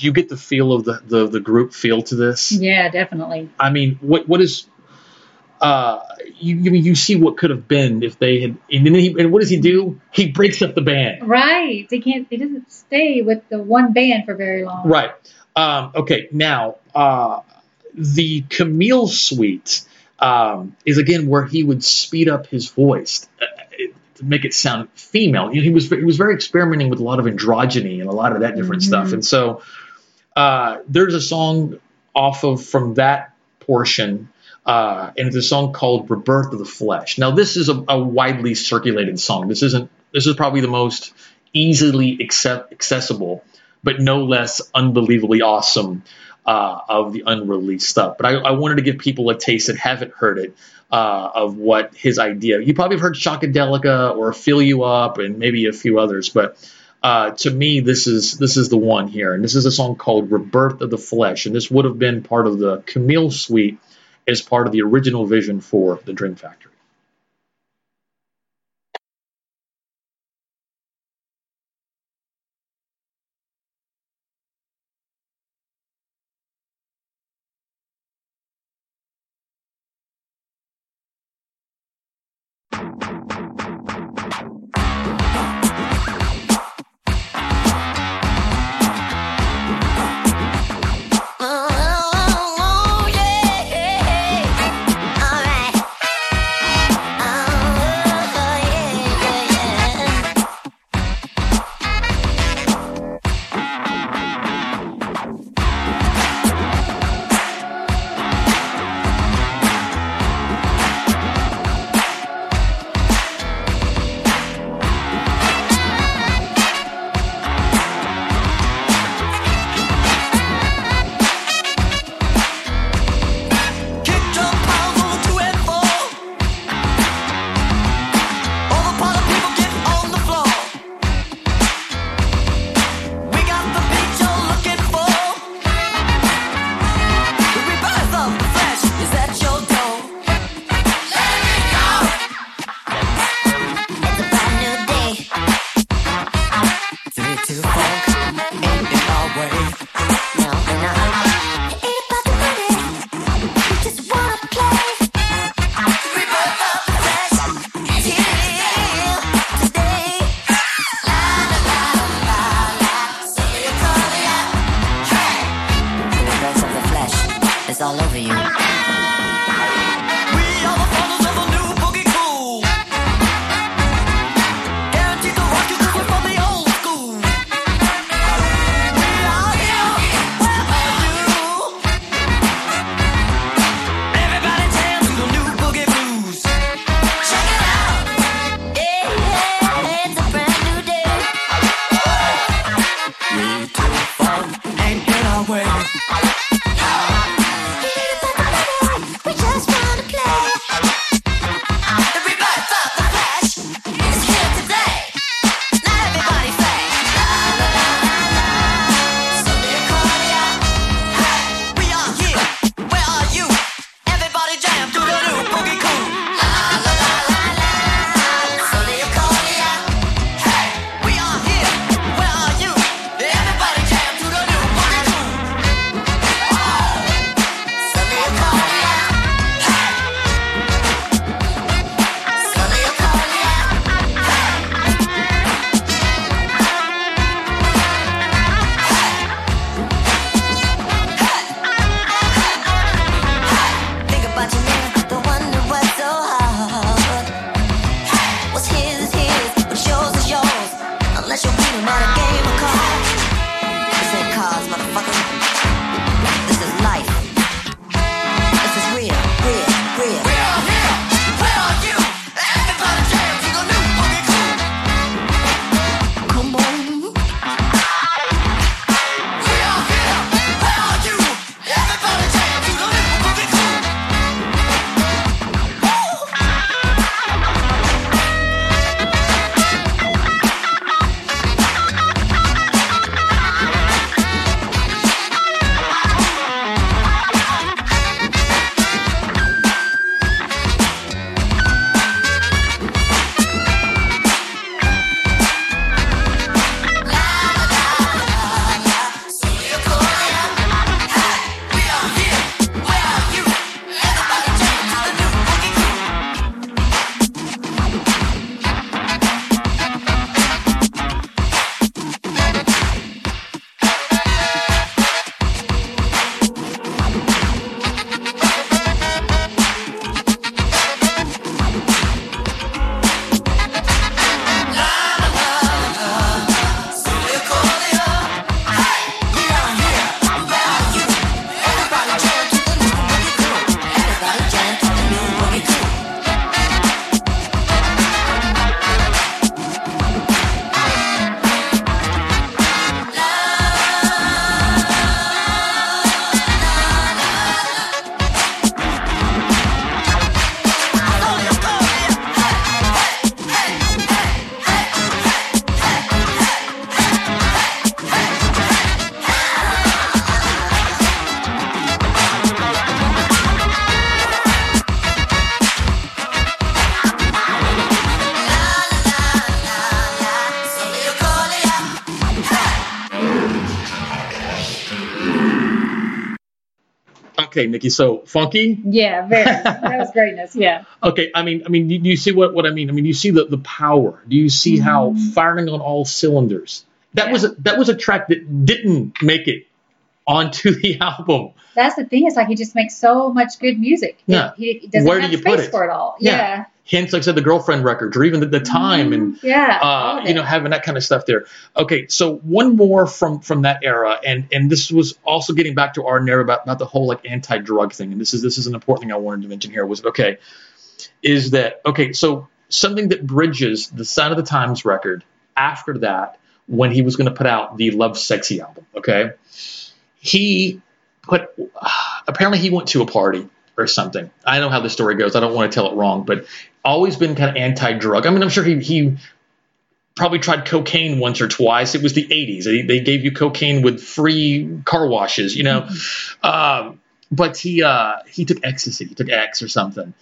Speaker 1: Did you get the feel of the, the the group feel to this?
Speaker 2: Yeah, definitely.
Speaker 1: I mean, what what is uh you you, you see what could have been if they had and then he and what does he do? He breaks up the band.
Speaker 2: Right. They can't. They doesn't stay with the one band for very long.
Speaker 1: Right. Um, okay. Now, uh, the Camille suite um, is again where he would speed up his voice uh, to make it sound female. You know, he was he was very experimenting with a lot of androgyny and a lot of that different
Speaker 2: Mhm.
Speaker 1: stuff. And so uh, there's a song off of from that portion. Uh, and it's a song called "Rebirth of the Flesh." Now, this is a, a widely circulated song. This isn't. This is probably the most easily accept, accessible, but no less unbelievably awesome uh, of the unreleased stuff. But I, I wanted to give people a taste that haven't heard it uh, of what his idea. You probably have heard Shockadelica or Fill You Up and maybe a few others, but uh, to me, this is this is the one here, and this is a song called "Rebirth of the Flesh," and this would have been part of the Camille Suite as part of the original vision for the Dream Factory. Okay, Nikki. So funky.
Speaker 2: Yeah, very. that was greatness. Yeah.
Speaker 1: Okay, I mean, I mean, do you see what, what I mean? I mean, you see the, the power? Do you see how mm-hmm. firing on all cylinders? That
Speaker 2: Yeah.
Speaker 1: was a, that was a track that didn't make it onto the album.
Speaker 2: That's the thing. It's like he just makes so much good music.
Speaker 1: Yeah.
Speaker 2: He, he doesn't
Speaker 1: Where do you
Speaker 2: space
Speaker 1: put it?
Speaker 2: for it all.
Speaker 1: Yeah.
Speaker 2: Yeah.
Speaker 1: Hence, like I said, the girlfriend records, or even the, the time and
Speaker 2: yeah.
Speaker 1: uh, you know having that kind of stuff there. Okay, so one more from from that era, and and this was also getting back to our narrative about, about the whole like anti-drug thing, and this is this is an important thing I wanted to mention here was okay, is that okay? So something that bridges the Sign of the Times record after that when he was going to put out the Lovesexy album. Okay, he put apparently he went to a party or something. I know how the story goes. I don't want to tell it wrong, but always been kind of anti-drug. I mean, I'm sure he he probably tried cocaine once or twice. It was the 80s. They, they gave you cocaine with free car washes, you know. um, but he uh, he took ecstasy. He took X or something.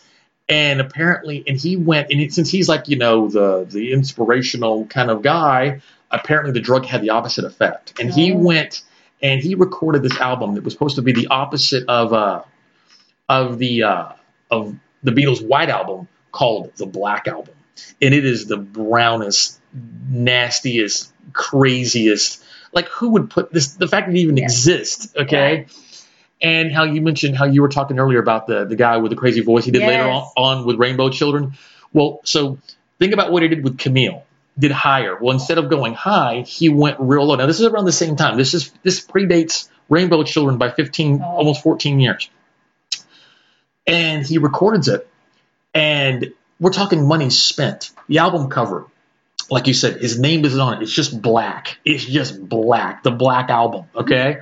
Speaker 1: And apparently, and he went, and it, since he's like, you know, the the inspirational kind of guy, apparently the drug had the opposite effect. And he
Speaker 2: Oh.
Speaker 1: went and he recorded this album that was supposed to be the opposite of uh, of the uh, of the Beatles' White album called the Black Album, and it is the brownest, nastiest, craziest. Like who would put this? The fact that it even
Speaker 2: Yeah.
Speaker 1: exists, okay. And how you mentioned how you were talking earlier about the the guy with the crazy voice he did later on, on with Rainbow Children. Well, so think about what he did with Camille. Did higher. Well, instead of going high, he went real low. Now this is around the same time. This is this predates Rainbow Children by 15,
Speaker 2: Oh.
Speaker 1: almost 14 years. And he records it, and we're talking money spent. The album cover, like you said, his name isn't on it. It's just black. It's just black. The black album. Okay.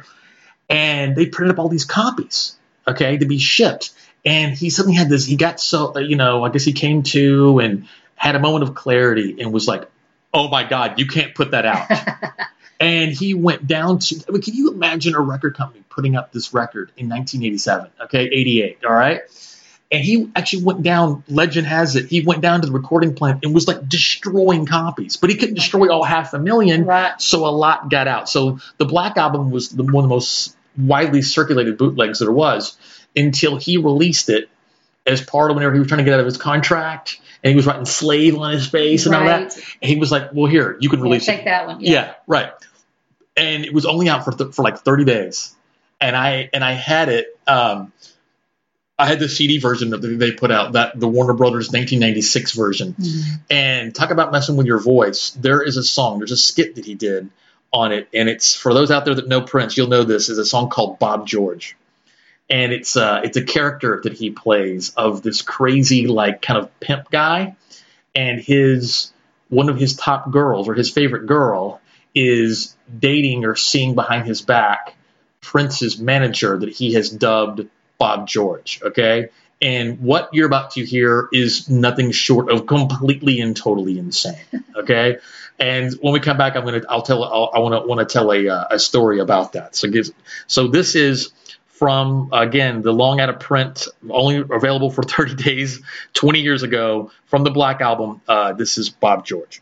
Speaker 1: And they printed up all these copies. Okay, to be shipped. And he suddenly had this. He got so you know. I guess he came to and had a moment of clarity and was like, "Oh my God, you can't put that out." and he went down to. I mean, can you imagine a record company putting up this record in 1987? Okay, 88. All right. And he actually went down. Legend has it. He went down to the recording plant and was like destroying copies, but he couldn't destroy all half a million.
Speaker 2: Right.
Speaker 1: So a lot got out. So the Black Album was the, one of the most widely circulated bootlegs there was until he released it as part of whenever he was trying to get out of his contract and he was writing slave on his face and all that. And he was like, well, here, you can
Speaker 2: Yeah,
Speaker 1: release
Speaker 2: take
Speaker 1: it.
Speaker 2: that one.
Speaker 1: Yeah. right. And it was only out for, th- for like 30 days. And I, and I had it, um, I had the CD version that they put out, that the Warner Brothers 1996 version.
Speaker 2: Mm-hmm.
Speaker 1: And talk about messing with your voice. There is a song, there's a skit that he did on it, and it's for those out there that know Prince, you'll know this is a song called Bob George. And it's uh it's a character that he plays of this crazy like kind of pimp guy, and his one of his top girls or his favorite girl is dating or seeing behind his back Prince's manager that he has dubbed Bob George. Okay. And what you're about to hear is nothing short of completely and totally insane. Okay. and when we come back, I'm to, I'll tell, I'll, I want to, want to tell a, uh, a story about that. So, so this is from, again, the long out of print, only available for 30 days, 20 years ago from the Black Album. Uh, this is Bob George.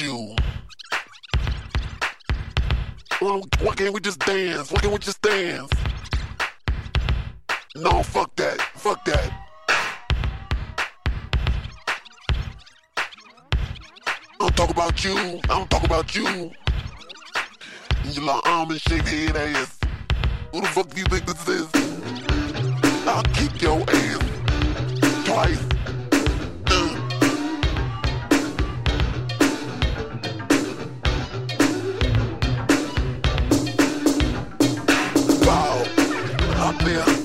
Speaker 5: You? Why, why can't we just dance? Why can't we just dance? No, fuck that. Fuck that. I don't talk about you. I don't talk about you. Your little almond shaped head ass. Who the fuck do you think this is? I'll kick your ass twice. Out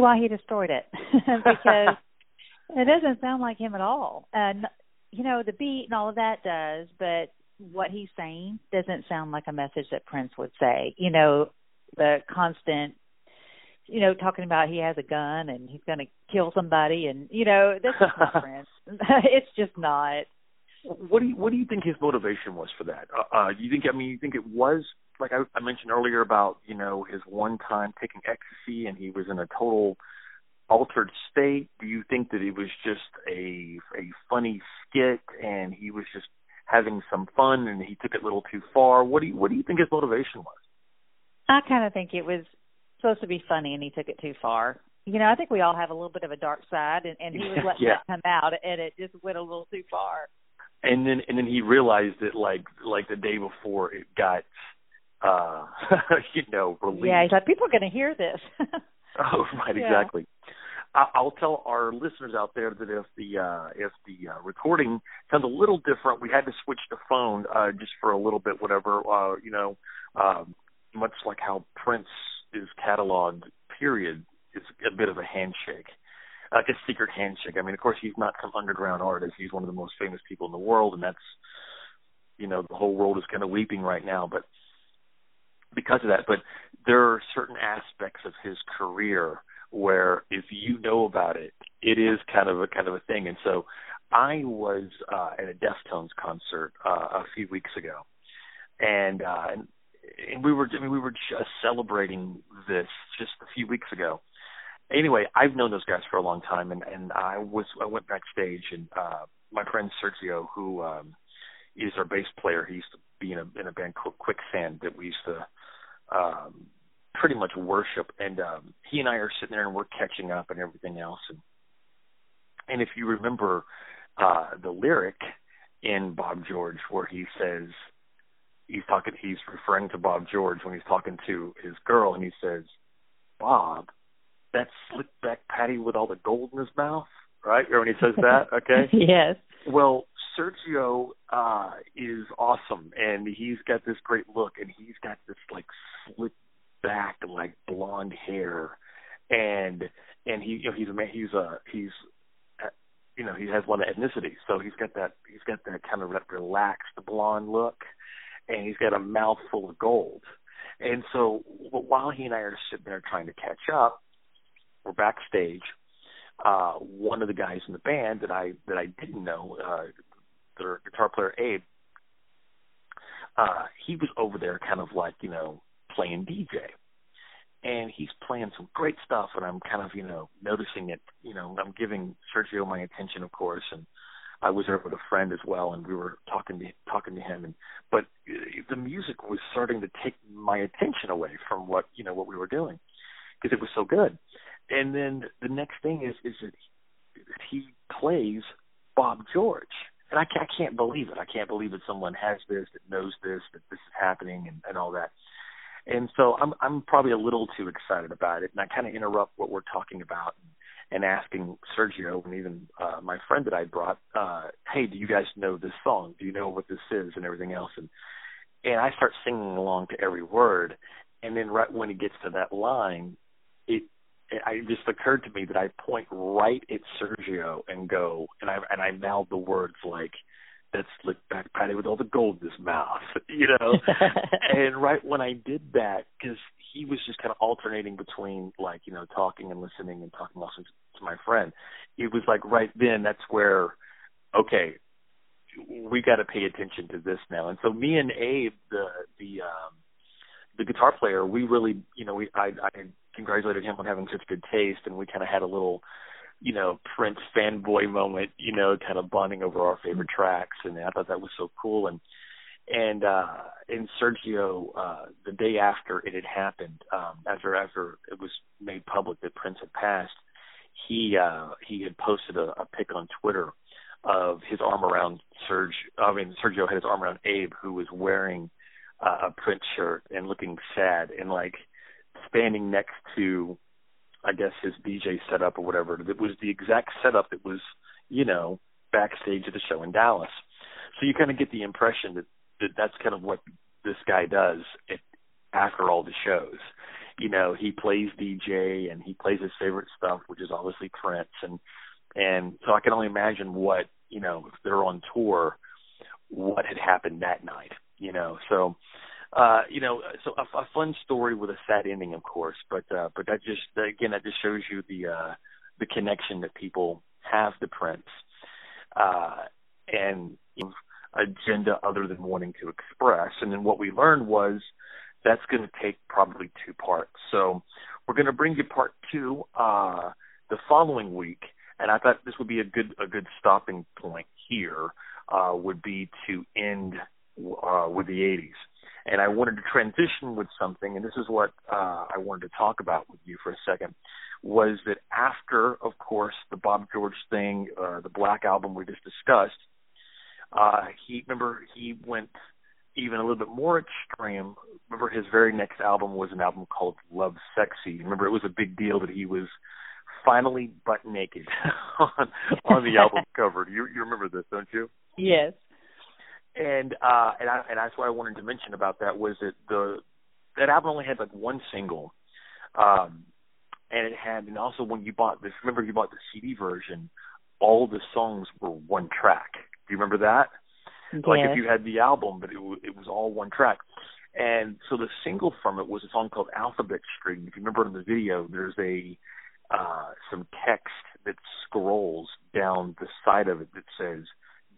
Speaker 5: see
Speaker 6: why he destroyed it because it doesn't sound like him at all. And you know, the beat and all of that does, but what he's saying doesn't sound like a message that Prince would say. You know, the constant you know, talking about he has a gun and he's going to kill somebody, and you know, that's just not Prince. it's just not.
Speaker 1: What do you what do you think his motivation was for that? Uh, uh you think I mean you think it was like I, I mentioned earlier about you know his one time taking ecstasy and he was in a total altered state. Do you think that it was just a a funny skit and he was just having some fun and he took it a little too far? What do you what do you think his motivation was?
Speaker 6: I kind of think it was supposed to be funny, and he took it too far. You know, I think we all have a little bit of a dark side, and, and he was letting
Speaker 1: Yeah.
Speaker 6: that come out, and it just went a little too far.
Speaker 1: and then and then he realized it like like the day before it got uh you know released.
Speaker 6: Yeah, he's like, people are going to hear this.
Speaker 1: Oh, right,
Speaker 6: Yeah.
Speaker 1: exactly. I- I'll tell our listeners out there that if the uh, if the uh, recording sounds a little different, we had to switch the phone uh, just for a little bit, whatever. Uh, you know, um, much like how Prince is cataloged. Period. It's a bit of a handshake, like a secret handshake. I mean, of course, he's not some underground artist. He's one of the most famous people in the world, and that's you know the whole world is kind of weeping right now. But because of that, but there are certain aspects of his career where if you know about it, it is kind of a kind of a thing. And so I was uh, at a Deftones concert uh, a few weeks ago, and uh, and, we were I mean we were just celebrating this just a few weeks ago. Anyway, I've known those guys for a long time, and and I was I went backstage, and uh, my friend Sergio, who um, is our bass player, he used to be in a in a band called Quicksand that we used to um, pretty much worship. And um, he and I are sitting there and we're catching up and everything else. And and if you remember uh, the lyric in Bob George where he says he's talking, he's referring to Bob George when he's talking to his girl, and he says, "Bob, that slick back Patty with all the gold in his mouth." Right, or when he says that, okay.
Speaker 6: yes.
Speaker 1: Well, Sergio uh is awesome and he's got this great look and he's got this like slick back like blonde hair and and he you know he's a man he's a he's uh, you know he has one ethnicity so he's got that he's got that kind of relaxed blonde look and he's got a mouth full of gold. And so while he and I are sitting there trying to catch up we're backstage uh one of the guys in the band that I that I didn't know uh their guitar player Abe, uh, he was over there kind of like, you know, playing DJ. And he's playing some great stuff and I'm kind of, you know, noticing it, you know, I'm giving Sergio my attention of course and I was there with a friend as well and we were talking to talking to him and but uh, the music was starting to take my attention away from what, you know, what we were doing because it was so good. And then the next thing is is that he plays Bob George and I can't, I can't believe it. I can't believe that someone has this, that knows this, that this is happening, and, and all that. And so I'm I'm probably a little too excited about it, and I kind of interrupt what we're talking about and, and asking Sergio and even uh, my friend that I brought, uh, hey, do you guys know this song? Do you know what this is, and everything else? And and I start singing along to every word, and then right when it gets to that line, it it I- it just occurred to me that I point right at Sergio and go, and I and I mouth the words like, "That slick back Patty with all the gold in his mouth," you know. and right when I did that, because he was just kind of alternating between like you know talking and listening and talking also to my friend, it was like right then that's where, okay, we got to pay attention to this now. And so me and Abe, the the um, the guitar player, we really, you know, we I, I congratulated him on having such good taste, and we kind of had a little, you know, Prince fanboy moment, you know, kind of bonding over our favorite tracks, and I thought that was so cool. And and uh and Sergio, uh the day after it had happened, um, after after it was made public that Prince had passed, he uh he had posted a, a pic on Twitter of his arm around Serge. I mean, Sergio had his arm around Abe, who was wearing uh, a Prince shirt and looking sad, and like standing next to, I guess his DJ setup or whatever. It was the exact setup that was, you know, backstage at the show in Dallas. So you kind of get the impression that, that that's kind of what this guy does at, after all the shows. You know, he plays DJ and he plays his favorite stuff, which is obviously Prince, and and so I can only imagine what you know if they're on tour, what had happened that night. You know, so uh, you know, so a, a fun story with a sad ending, of course, but uh, but that just again that just shows you the uh, the connection that people have to Prince, uh, and you know, agenda other than wanting to express. And then what we learned was that's going to take probably two parts. So we're going to bring you part two uh, the following week, and I thought this would be a good a good stopping point here uh, would be to end uh, with the 80s And I wanted to transition with something, and this is what uh, I wanted to talk about with you for a second. Was that after, of course, the Bob George thing, uh, the Black album we just discussed, uh, he remember he went even a little bit more extreme. Remember his very next album was an album called Love Sexy. Remember it was a big deal that he was finally butt naked on on the album cover. You you remember this, don't you?
Speaker 6: Yes.
Speaker 1: And uh and I and that's what I wanted to mention about that was that the that album only had like one single. Um and it had and also when you bought this remember you bought the CD version, all the songs were one track. Do you remember that? Like if you had the album but it w- it was all one track. And so the single from it was a song called Alphabet Street. If you remember in the video, there's a uh, some text that scrolls down the side of it that says,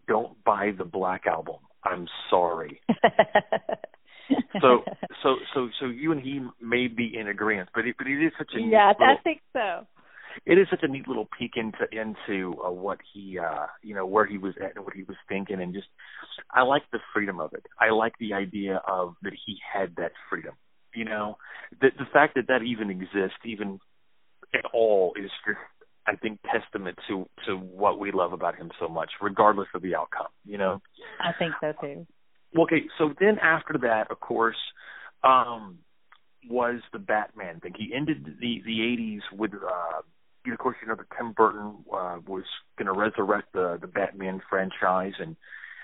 Speaker 1: "Don't buy the Black Album. I'm sorry." so, so, so, so you and he may be in agreement, but it, but it is such a neat
Speaker 6: yeah,
Speaker 1: little,
Speaker 6: I think so.
Speaker 1: it is such a neat little peek into into uh, what he uh you know where he was at and what he was thinking and just I like the freedom of it. I like the idea of that he had that freedom. You know, the the fact that that even exists even at all is just I think testament to to what we love about him so much regardless of the outcome, you know.
Speaker 6: I think so too.
Speaker 1: Okay, so then after that, of course, um, was the Batman thing. He ended the the '80s with, uh, of course, you know that Tim Burton uh, was going to resurrect the the Batman franchise, and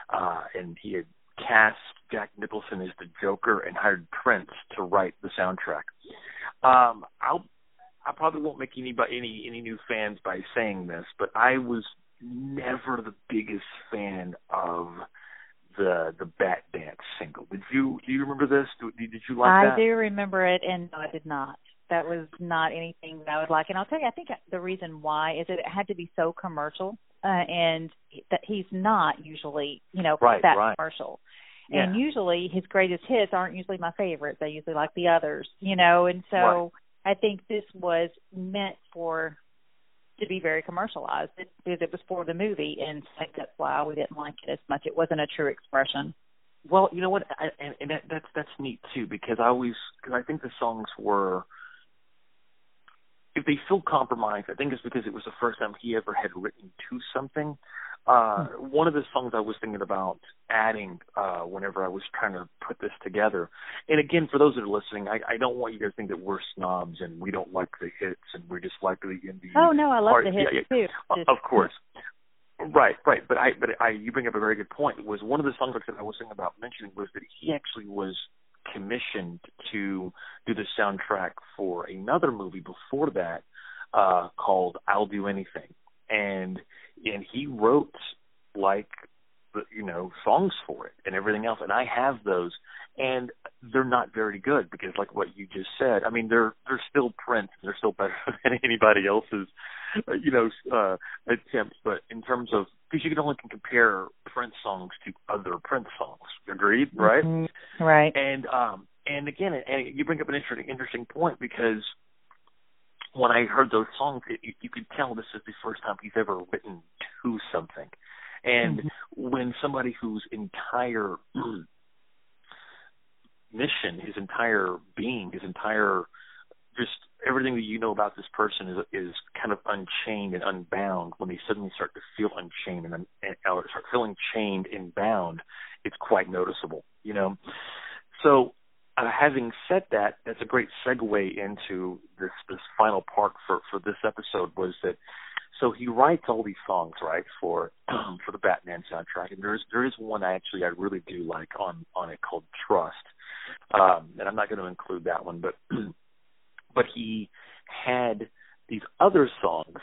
Speaker 1: uh, and he had cast Jack Nicholson as the Joker and hired Prince to write the soundtrack. Um, I'll I probably won't make anybody any any new fans by saying this, but I was never the biggest fan of the the Bat Dance single. Did you do you remember this? Did, did you like
Speaker 6: I
Speaker 1: that?
Speaker 6: do remember it, and no, I did not. That was not anything that I would like. And I'll tell you, I think the reason why is that it had to be so commercial, uh, and that he's not usually, you know,
Speaker 1: Right,
Speaker 6: that
Speaker 1: right.
Speaker 6: commercial.
Speaker 1: Yeah.
Speaker 6: And usually his greatest hits aren't usually my favorites. I usually like the others, you know. And so I think this was meant for to be very commercialized because it was for the movie, and that's why we didn't like it as much. It wasn't a true expression.
Speaker 1: Well, you know what, I, and, and that, that's that's neat too because I always because I think the songs were if they feel compromised, I think it's because it was the first time he ever had written to something. Uh, one of the songs I was thinking about adding uh, whenever I was trying to put this together, and again, for those that are listening, I, I don't want you guys to think that we're snobs and we don't like the hits and we just like the indie.
Speaker 6: Oh no, I love
Speaker 1: part-
Speaker 6: the hits
Speaker 1: yeah, yeah.
Speaker 6: too.
Speaker 1: Uh, Of course. Right, right. But I but I you bring up a very good point. Was one of the songs that I was thinking about mentioning was that he actually was commissioned to do the soundtrack for another movie before that, uh, called I'll Do Anything. And and he wrote like the you know, songs for it and everything else. And I have those and they're not very good because like what you just said, I mean they're they're still Prince, they're still better than anybody else's uh, you know, uh attempts, but in terms of because you can only can compare Prince songs to other Prince songs. Agreed, right?
Speaker 6: Mhm. Right.
Speaker 1: And um and again, and you bring up an interesting interesting point because when I heard those songs, it, you, you could tell this is the first time he's ever written to something. And mm-hmm. when somebody whose entire mission, his entire being, his entire just everything that you know about this person is is kind of unchained and unbound. When they suddenly start to feel unchained and, un- and or start feeling chained and bound, it's quite noticeable. You know, so uh, having said that, that's a great segue into this this final part for for this episode was that so he writes all these songs right for for the Batman soundtrack, and there's there is one actually I really do like on on it called Trust, um, and I'm not going to include that one, but but he had these other songs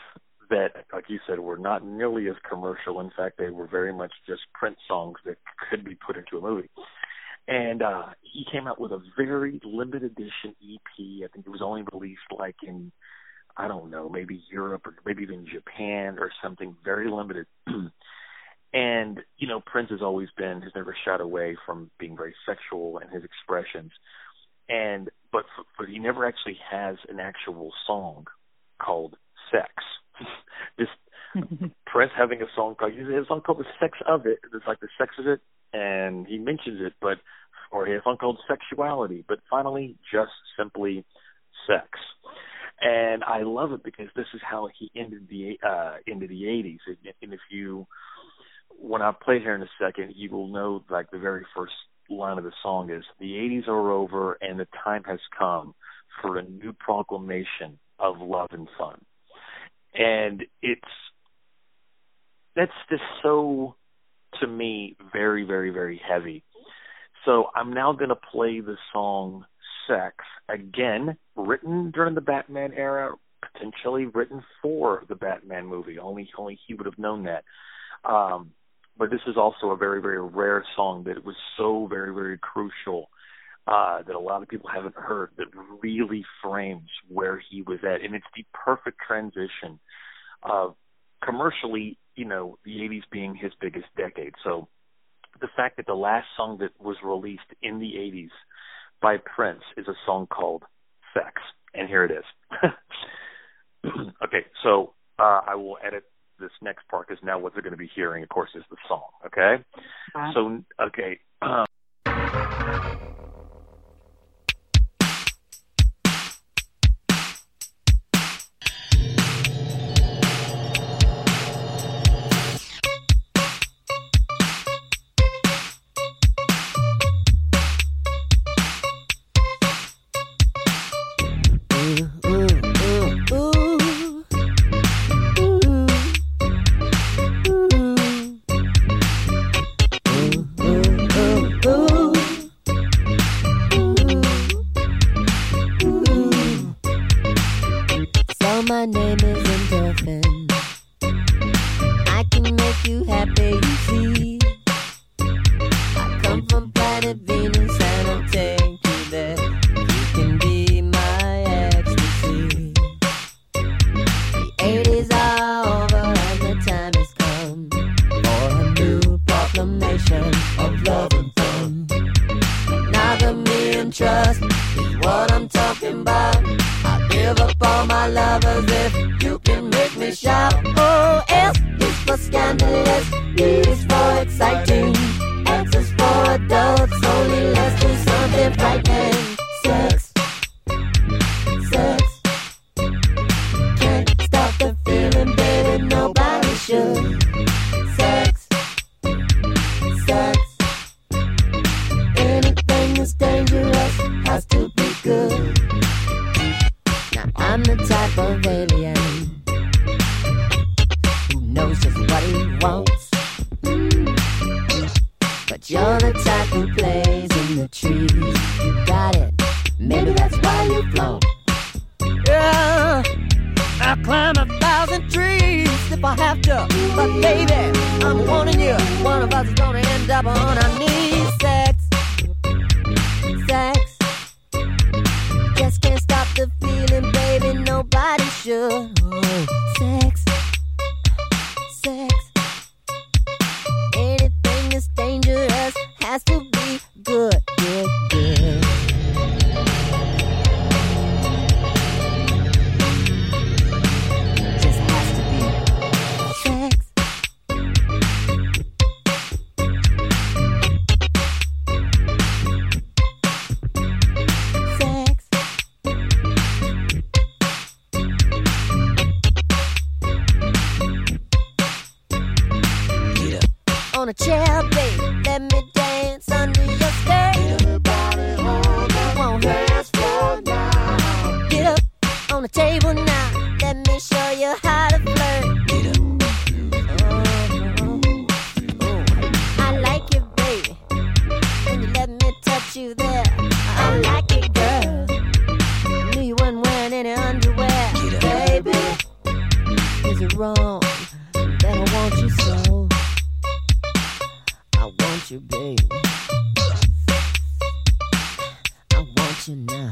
Speaker 1: that, like you said, were not nearly as commercial. In fact, they were very much just Prince songs that could be put into a movie. And uh he came out with a very limited edition EP. I think it was only released like in I don't know, maybe Europe or maybe even Japan or something very limited. and you know, Prince has always been has never shied away from being very sexual in his expressions. And but but he never actually has an actual song called Sex. Just Prince having a song called he has a song called The Sex of It. It's like the sex of it and he mentions it, but
Speaker 3: or a song called Sexuality, but finally just simply Sex. And I love it because this is how he ended the uh into the 80s. And and if you when I play here in a second, you will know like the very first line of the song is the 80s are over and the time has come for a new proclamation of love and fun. And it's that's just so to me very very very heavy. So I'm now going to play the song Sex again, written during the Batman era, potentially written for the Batman movie. Only only he would have known that. Um but this is also a very very rare song that was so very very crucial uh that a lot of people haven't heard that really frames where he was at and it's the perfect transition of commercially you know the 80s being his biggest decade so the fact that the last song that was released in the 80s by Prince is a song called Sex and here it is okay so uh I will edit this next part because now what they're going to be hearing, of course, is the song. Okay. So okay. Um,
Speaker 7: I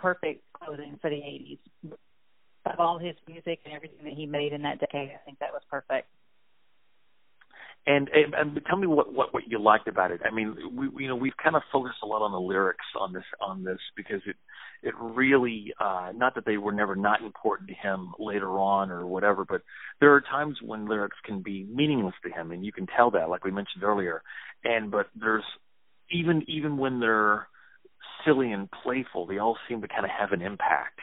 Speaker 6: perfect closing for the 80s. Of all his music and everything that he made in that decade, I think that was perfect.
Speaker 1: And, and and tell me what what what you liked about it. I mean, we you know we've kind of focused a lot on the lyrics on this on this because it it really uh not that they were never not important to him later on or whatever, but there are times when lyrics can be meaningless to him, and you can tell that, like we mentioned earlier. And but there's even even when they're silly and playful, they all seem to kind of have an impact.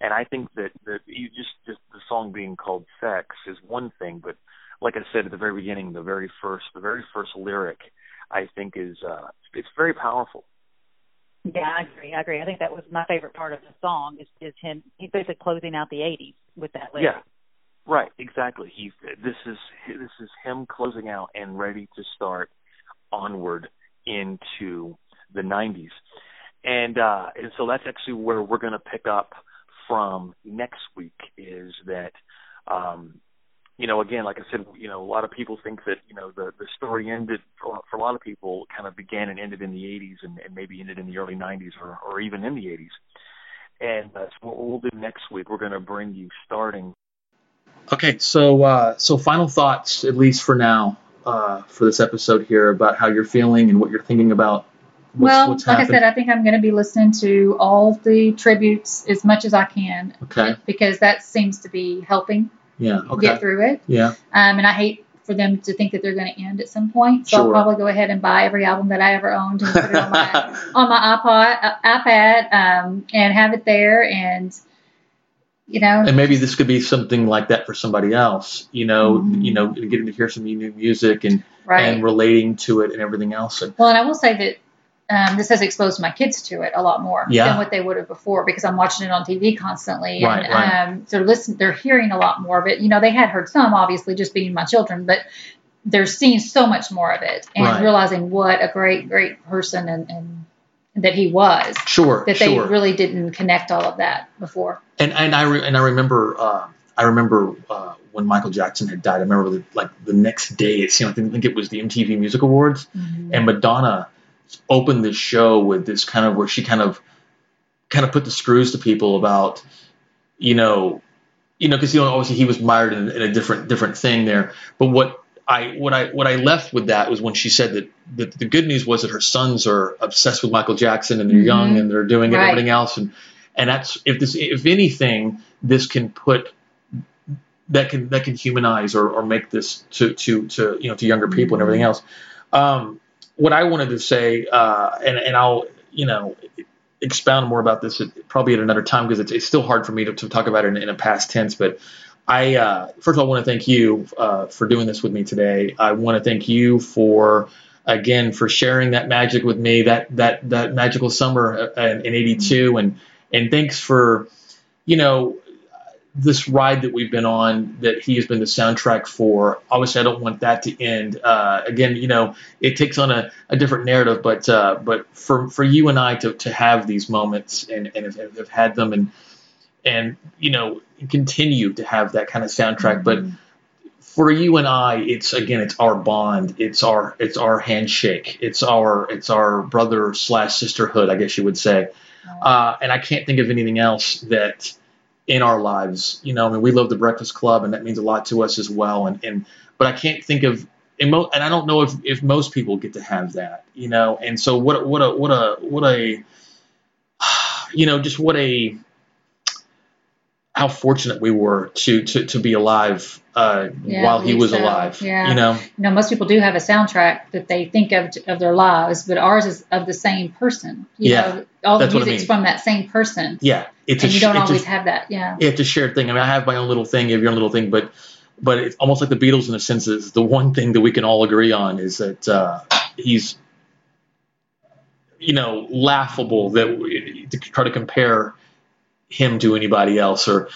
Speaker 1: And I think that that you just just the song being called "Sex" is one thing, but like I said at the very beginning, the very first the very first lyric, I think is uh it's very powerful.
Speaker 6: Yeah, I agree. I agree. I think that was my favorite part of the song is, is him. He's basically closing out the 80s with that lyric.
Speaker 1: Yeah, right, exactly. He this is this is him closing out and ready to start onward into the 90s, and uh, and so that's actually where we're going to pick up from next week. Is that um, you know again, like I said, you know a lot of people think that you know the the story ended for, for a lot of people kind of began and ended in the 80s and, and maybe ended in the early 90s or or even in the 80s. And uh, so what we'll do next week, we're going to bring you starting
Speaker 8: Okay, so uh, so final thoughts, at least for now, uh, for this episode here about how you're feeling and what you're thinking about. What's,
Speaker 2: well,
Speaker 8: what's
Speaker 2: like. I said, I think I'm going to be listening to all the tributes as much as I can
Speaker 8: okay,
Speaker 2: because that seems to be helping
Speaker 8: yeah, okay,
Speaker 2: get through it.
Speaker 8: yeah,
Speaker 2: Um, and I hate for them to think that they're going to end at some point. So I'll probably go ahead and buy every album that I ever owned and put it on my on my iPod, uh, iPad, um, and have it there. And you know,
Speaker 8: and maybe this could be something like that for somebody else. You know,
Speaker 2: Mhm.
Speaker 8: you know, getting to hear some new music and
Speaker 2: right.
Speaker 8: and relating to it and everything else.
Speaker 2: Well, and I will say that um, this has exposed my kids to it a lot more
Speaker 8: Yeah.
Speaker 2: than what they would have before because I'm watching it on TV constantly,
Speaker 8: Right,
Speaker 2: and
Speaker 8: right.
Speaker 2: Um, so listen, they're hearing a lot more of it. You know, they had heard some, obviously, just being my children, but they're seeing so much more of it and
Speaker 8: Right.
Speaker 2: realizing what a great, great person and, and that he was.
Speaker 8: sure,
Speaker 2: That they
Speaker 8: sure.
Speaker 2: really didn't connect all of that before.
Speaker 8: and and I re- and I remember uh,
Speaker 1: I remember uh, when Michael Jackson had died. I remember the, like the next day. It seemed like I think it was the MTV Music Awards,
Speaker 2: Mhm.
Speaker 1: and Madonna opened this show with this kind of where she kind of kind of put the screws to people about you know you know because you know obviously he was mired in, in a different different thing there but what I what I what I left with that was when she said that, that the good news was that her sons are obsessed with Michael Jackson and they're
Speaker 2: Mhm.
Speaker 1: young and they're doing it and
Speaker 2: Right.
Speaker 1: everything else and and that's if this if anything this can put that can that can humanize or, or make this to to to you know to younger people and everything else. Um, what I wanted to say, uh, and and I'll you know expound more about this at, probably at another time because it's, it's still hard for me to, to talk about it in, in a past tense. But I uh, first of all want to thank you uh, for doing this with me today. I want to thank you for again for sharing that magic with me that that that magical summer uh, in, in '82 and and thanks for you know this ride that we've been on that he has been the soundtrack for. Obviously, I don't want that to end. Uh, again, you know, it takes on a, a different narrative, but uh, but for for you and I to, to have these moments and and have, have had them and and you know continue to have that kind of soundtrack, but for you and I, it's again, it's our bond, it's our it's our handshake, it's our it's our brother slash sisterhood, I guess you would say. Uh, and I can't think of anything else that in our lives, you know, I mean, we love the Breakfast Club, and that means a lot to us as well. And and but I can't think of and, and I don't know if if most people get to have that, you know. And so what what a what a what a you know just what a how fortunate we were to to, to be alive uh,
Speaker 2: Yeah,
Speaker 1: while he was
Speaker 2: so.
Speaker 1: alive.
Speaker 2: Yeah.
Speaker 1: You know,
Speaker 2: You know, most people do have a soundtrack that they think of of their lives, but ours is of the same person. You
Speaker 1: Yeah,
Speaker 2: know, all the
Speaker 1: what I
Speaker 2: music's
Speaker 1: mean.
Speaker 2: from that same person.
Speaker 1: yeah, it's
Speaker 2: and
Speaker 1: a
Speaker 2: you don't
Speaker 1: it's a-
Speaker 2: always have that. Yeah.
Speaker 1: it's a shared thing. I mean, I have my own little thing, you have your own little thing, but but it's almost like the Beatles in a sense is the one thing that we can all agree on is that uh, he's you know laughable that we, to try to compare him to anybody else or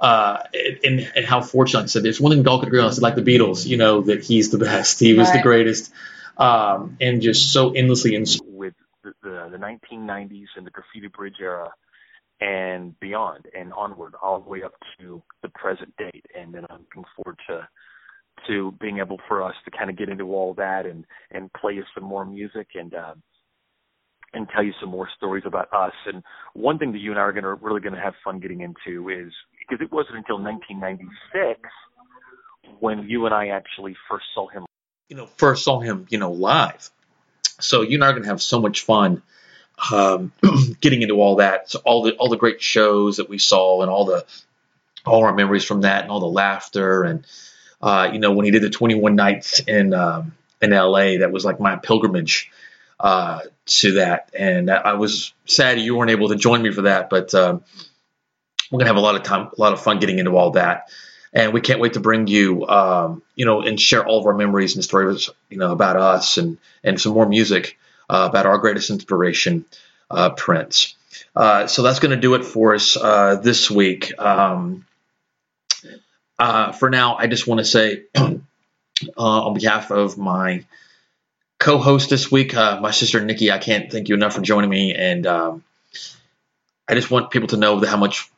Speaker 1: uh, and, and how fortunate I said there's one thing we all could agree on is like the Beatles, you know, that he's the best, he was the greatest, um, and just so endlessly ins-
Speaker 9: with the, the, the 1990s and the graffiti bridge era and beyond and onward all the way up to the present date. And then I'm looking forward to to being able for us to kind of get into all that and and play you some more music and uh, and tell you some more stories about us and one thing that you and I are going to really going to have fun getting into is because it wasn't until 1996 when you and I actually first saw him
Speaker 1: you know, first saw him, you know, live. So you and I are gonna have so much fun um, getting into all that. So all the all the great shows that we saw and all the all our memories from that and all the laughter and uh, you know when he did the 21 nights in um, in LA that was like my pilgrimage uh, to that and I was sad you weren't able to join me for that but um, we're gonna have a lot of time a lot of fun getting into all that and we can't wait to bring you, um, you know, and share all of our memories and stories, you know, about us and and some more music uh, about our greatest inspiration, uh, Prince. Uh, so that's going to do it for us uh, this week. Um, uh, for now, I just want to say, on behalf of my co-host this week, uh, my sister Nikki, I can't thank you enough for joining me, and um, I just want people to know how much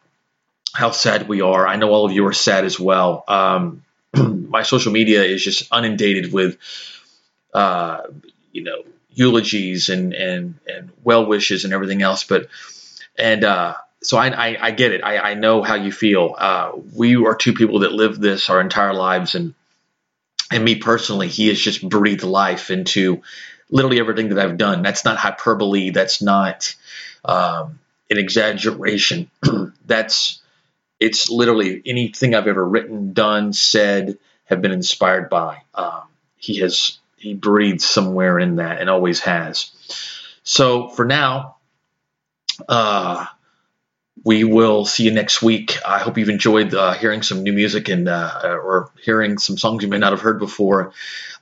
Speaker 1: how sad we are. I know all of you are sad as well. Um, my social media is just inundated with, uh, you know, eulogies and and and well wishes and everything else. But and uh, so I, I I get it. I I know how you feel. Uh, we are two people that lived this our entire lives, and and me personally, he has just breathed life into literally everything that I've done. That's not hyperbole. That's not um, an exaggeration. That's it's literally anything I've ever written, done, said, have been inspired by. Um, he has he breathes somewhere in that and always has. So for now, uh, we will see you next week. I hope you've enjoyed uh, hearing some new music and uh, or hearing some songs you may not have heard before,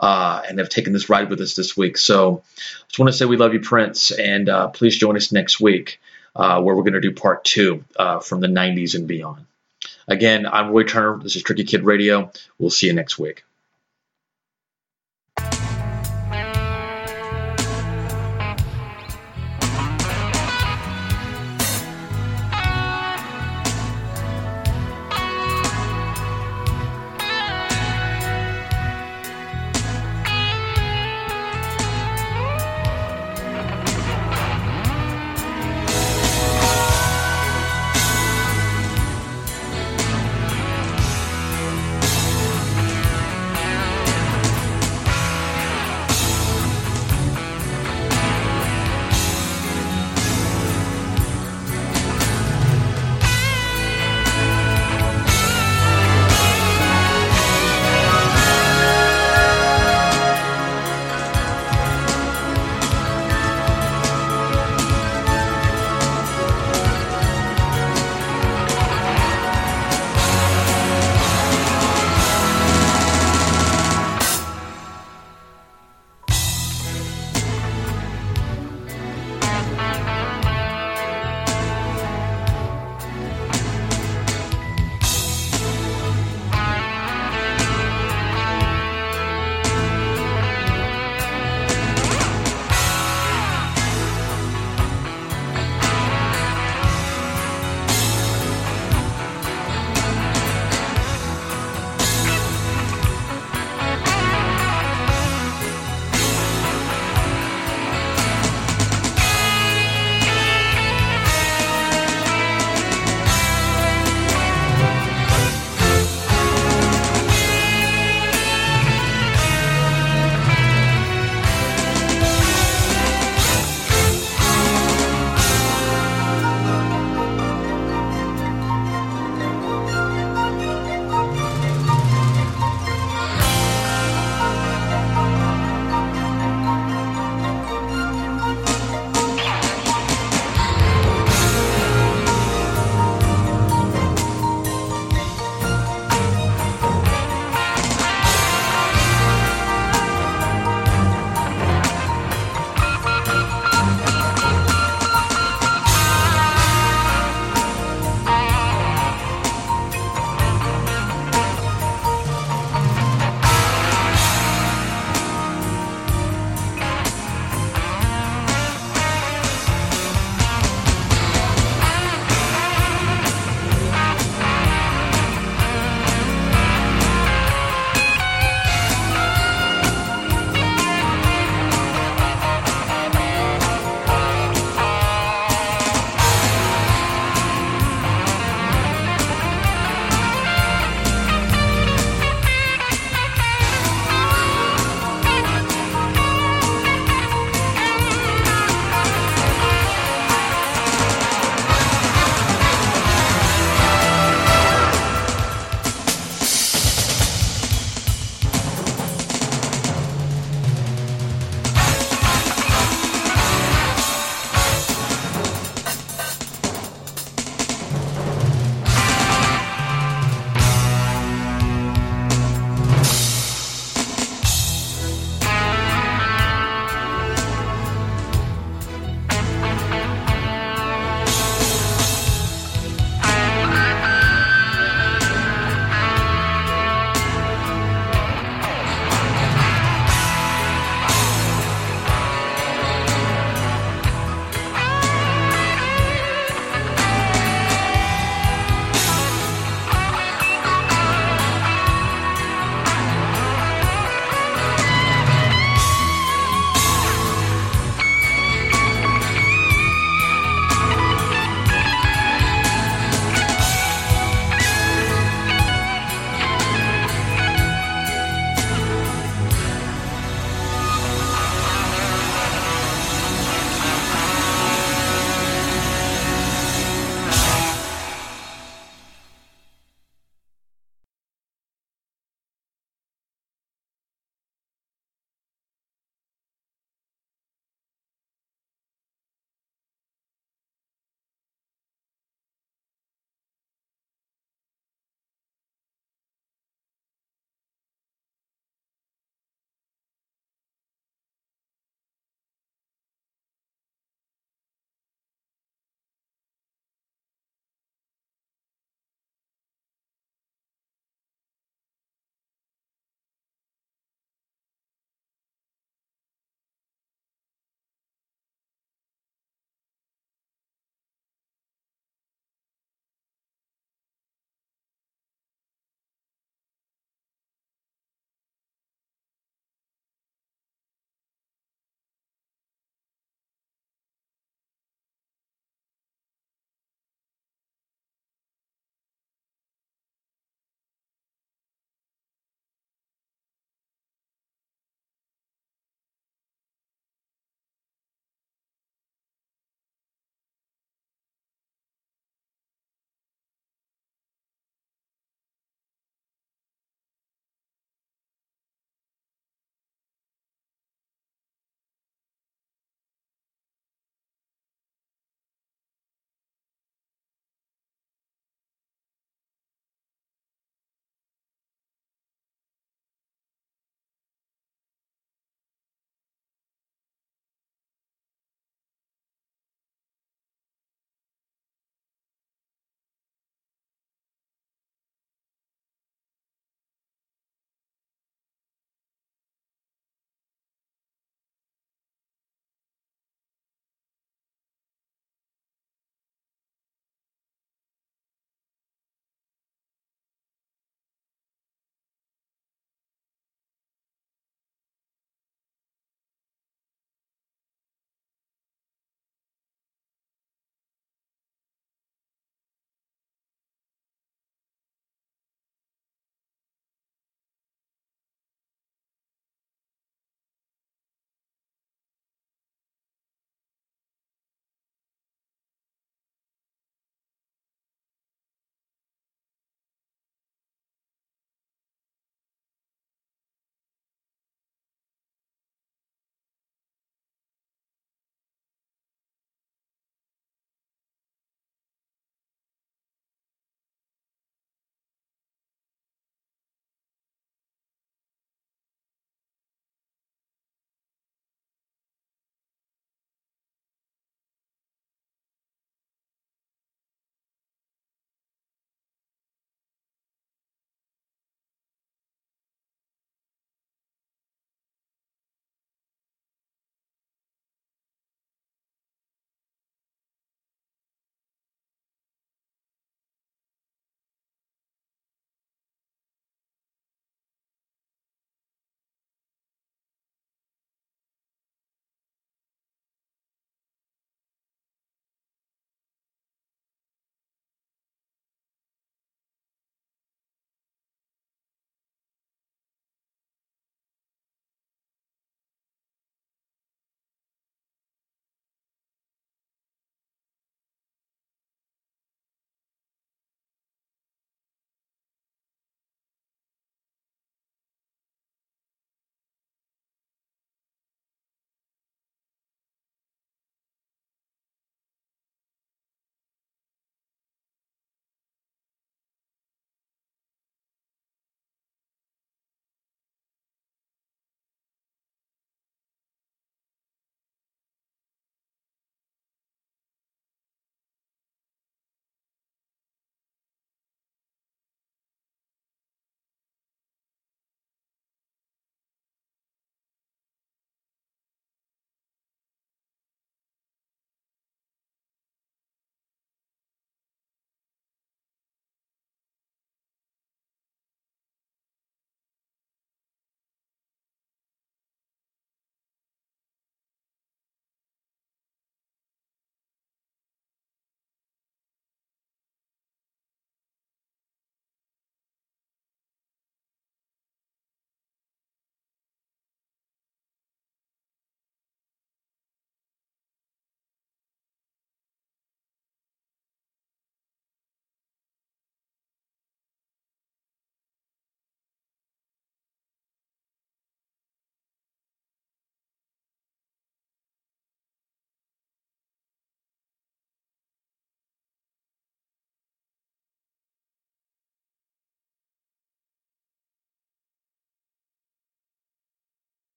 Speaker 1: uh, and have taken this ride with us this week. So, just want to say we love you, Prince, and uh, please join us next week uh, where we're going to do part two uh, from the '90s and beyond. Again, I'm Roy Turner. This is Tricky Kid Radio. We'll see you next week.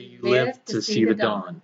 Speaker 1: You live to see the dawn.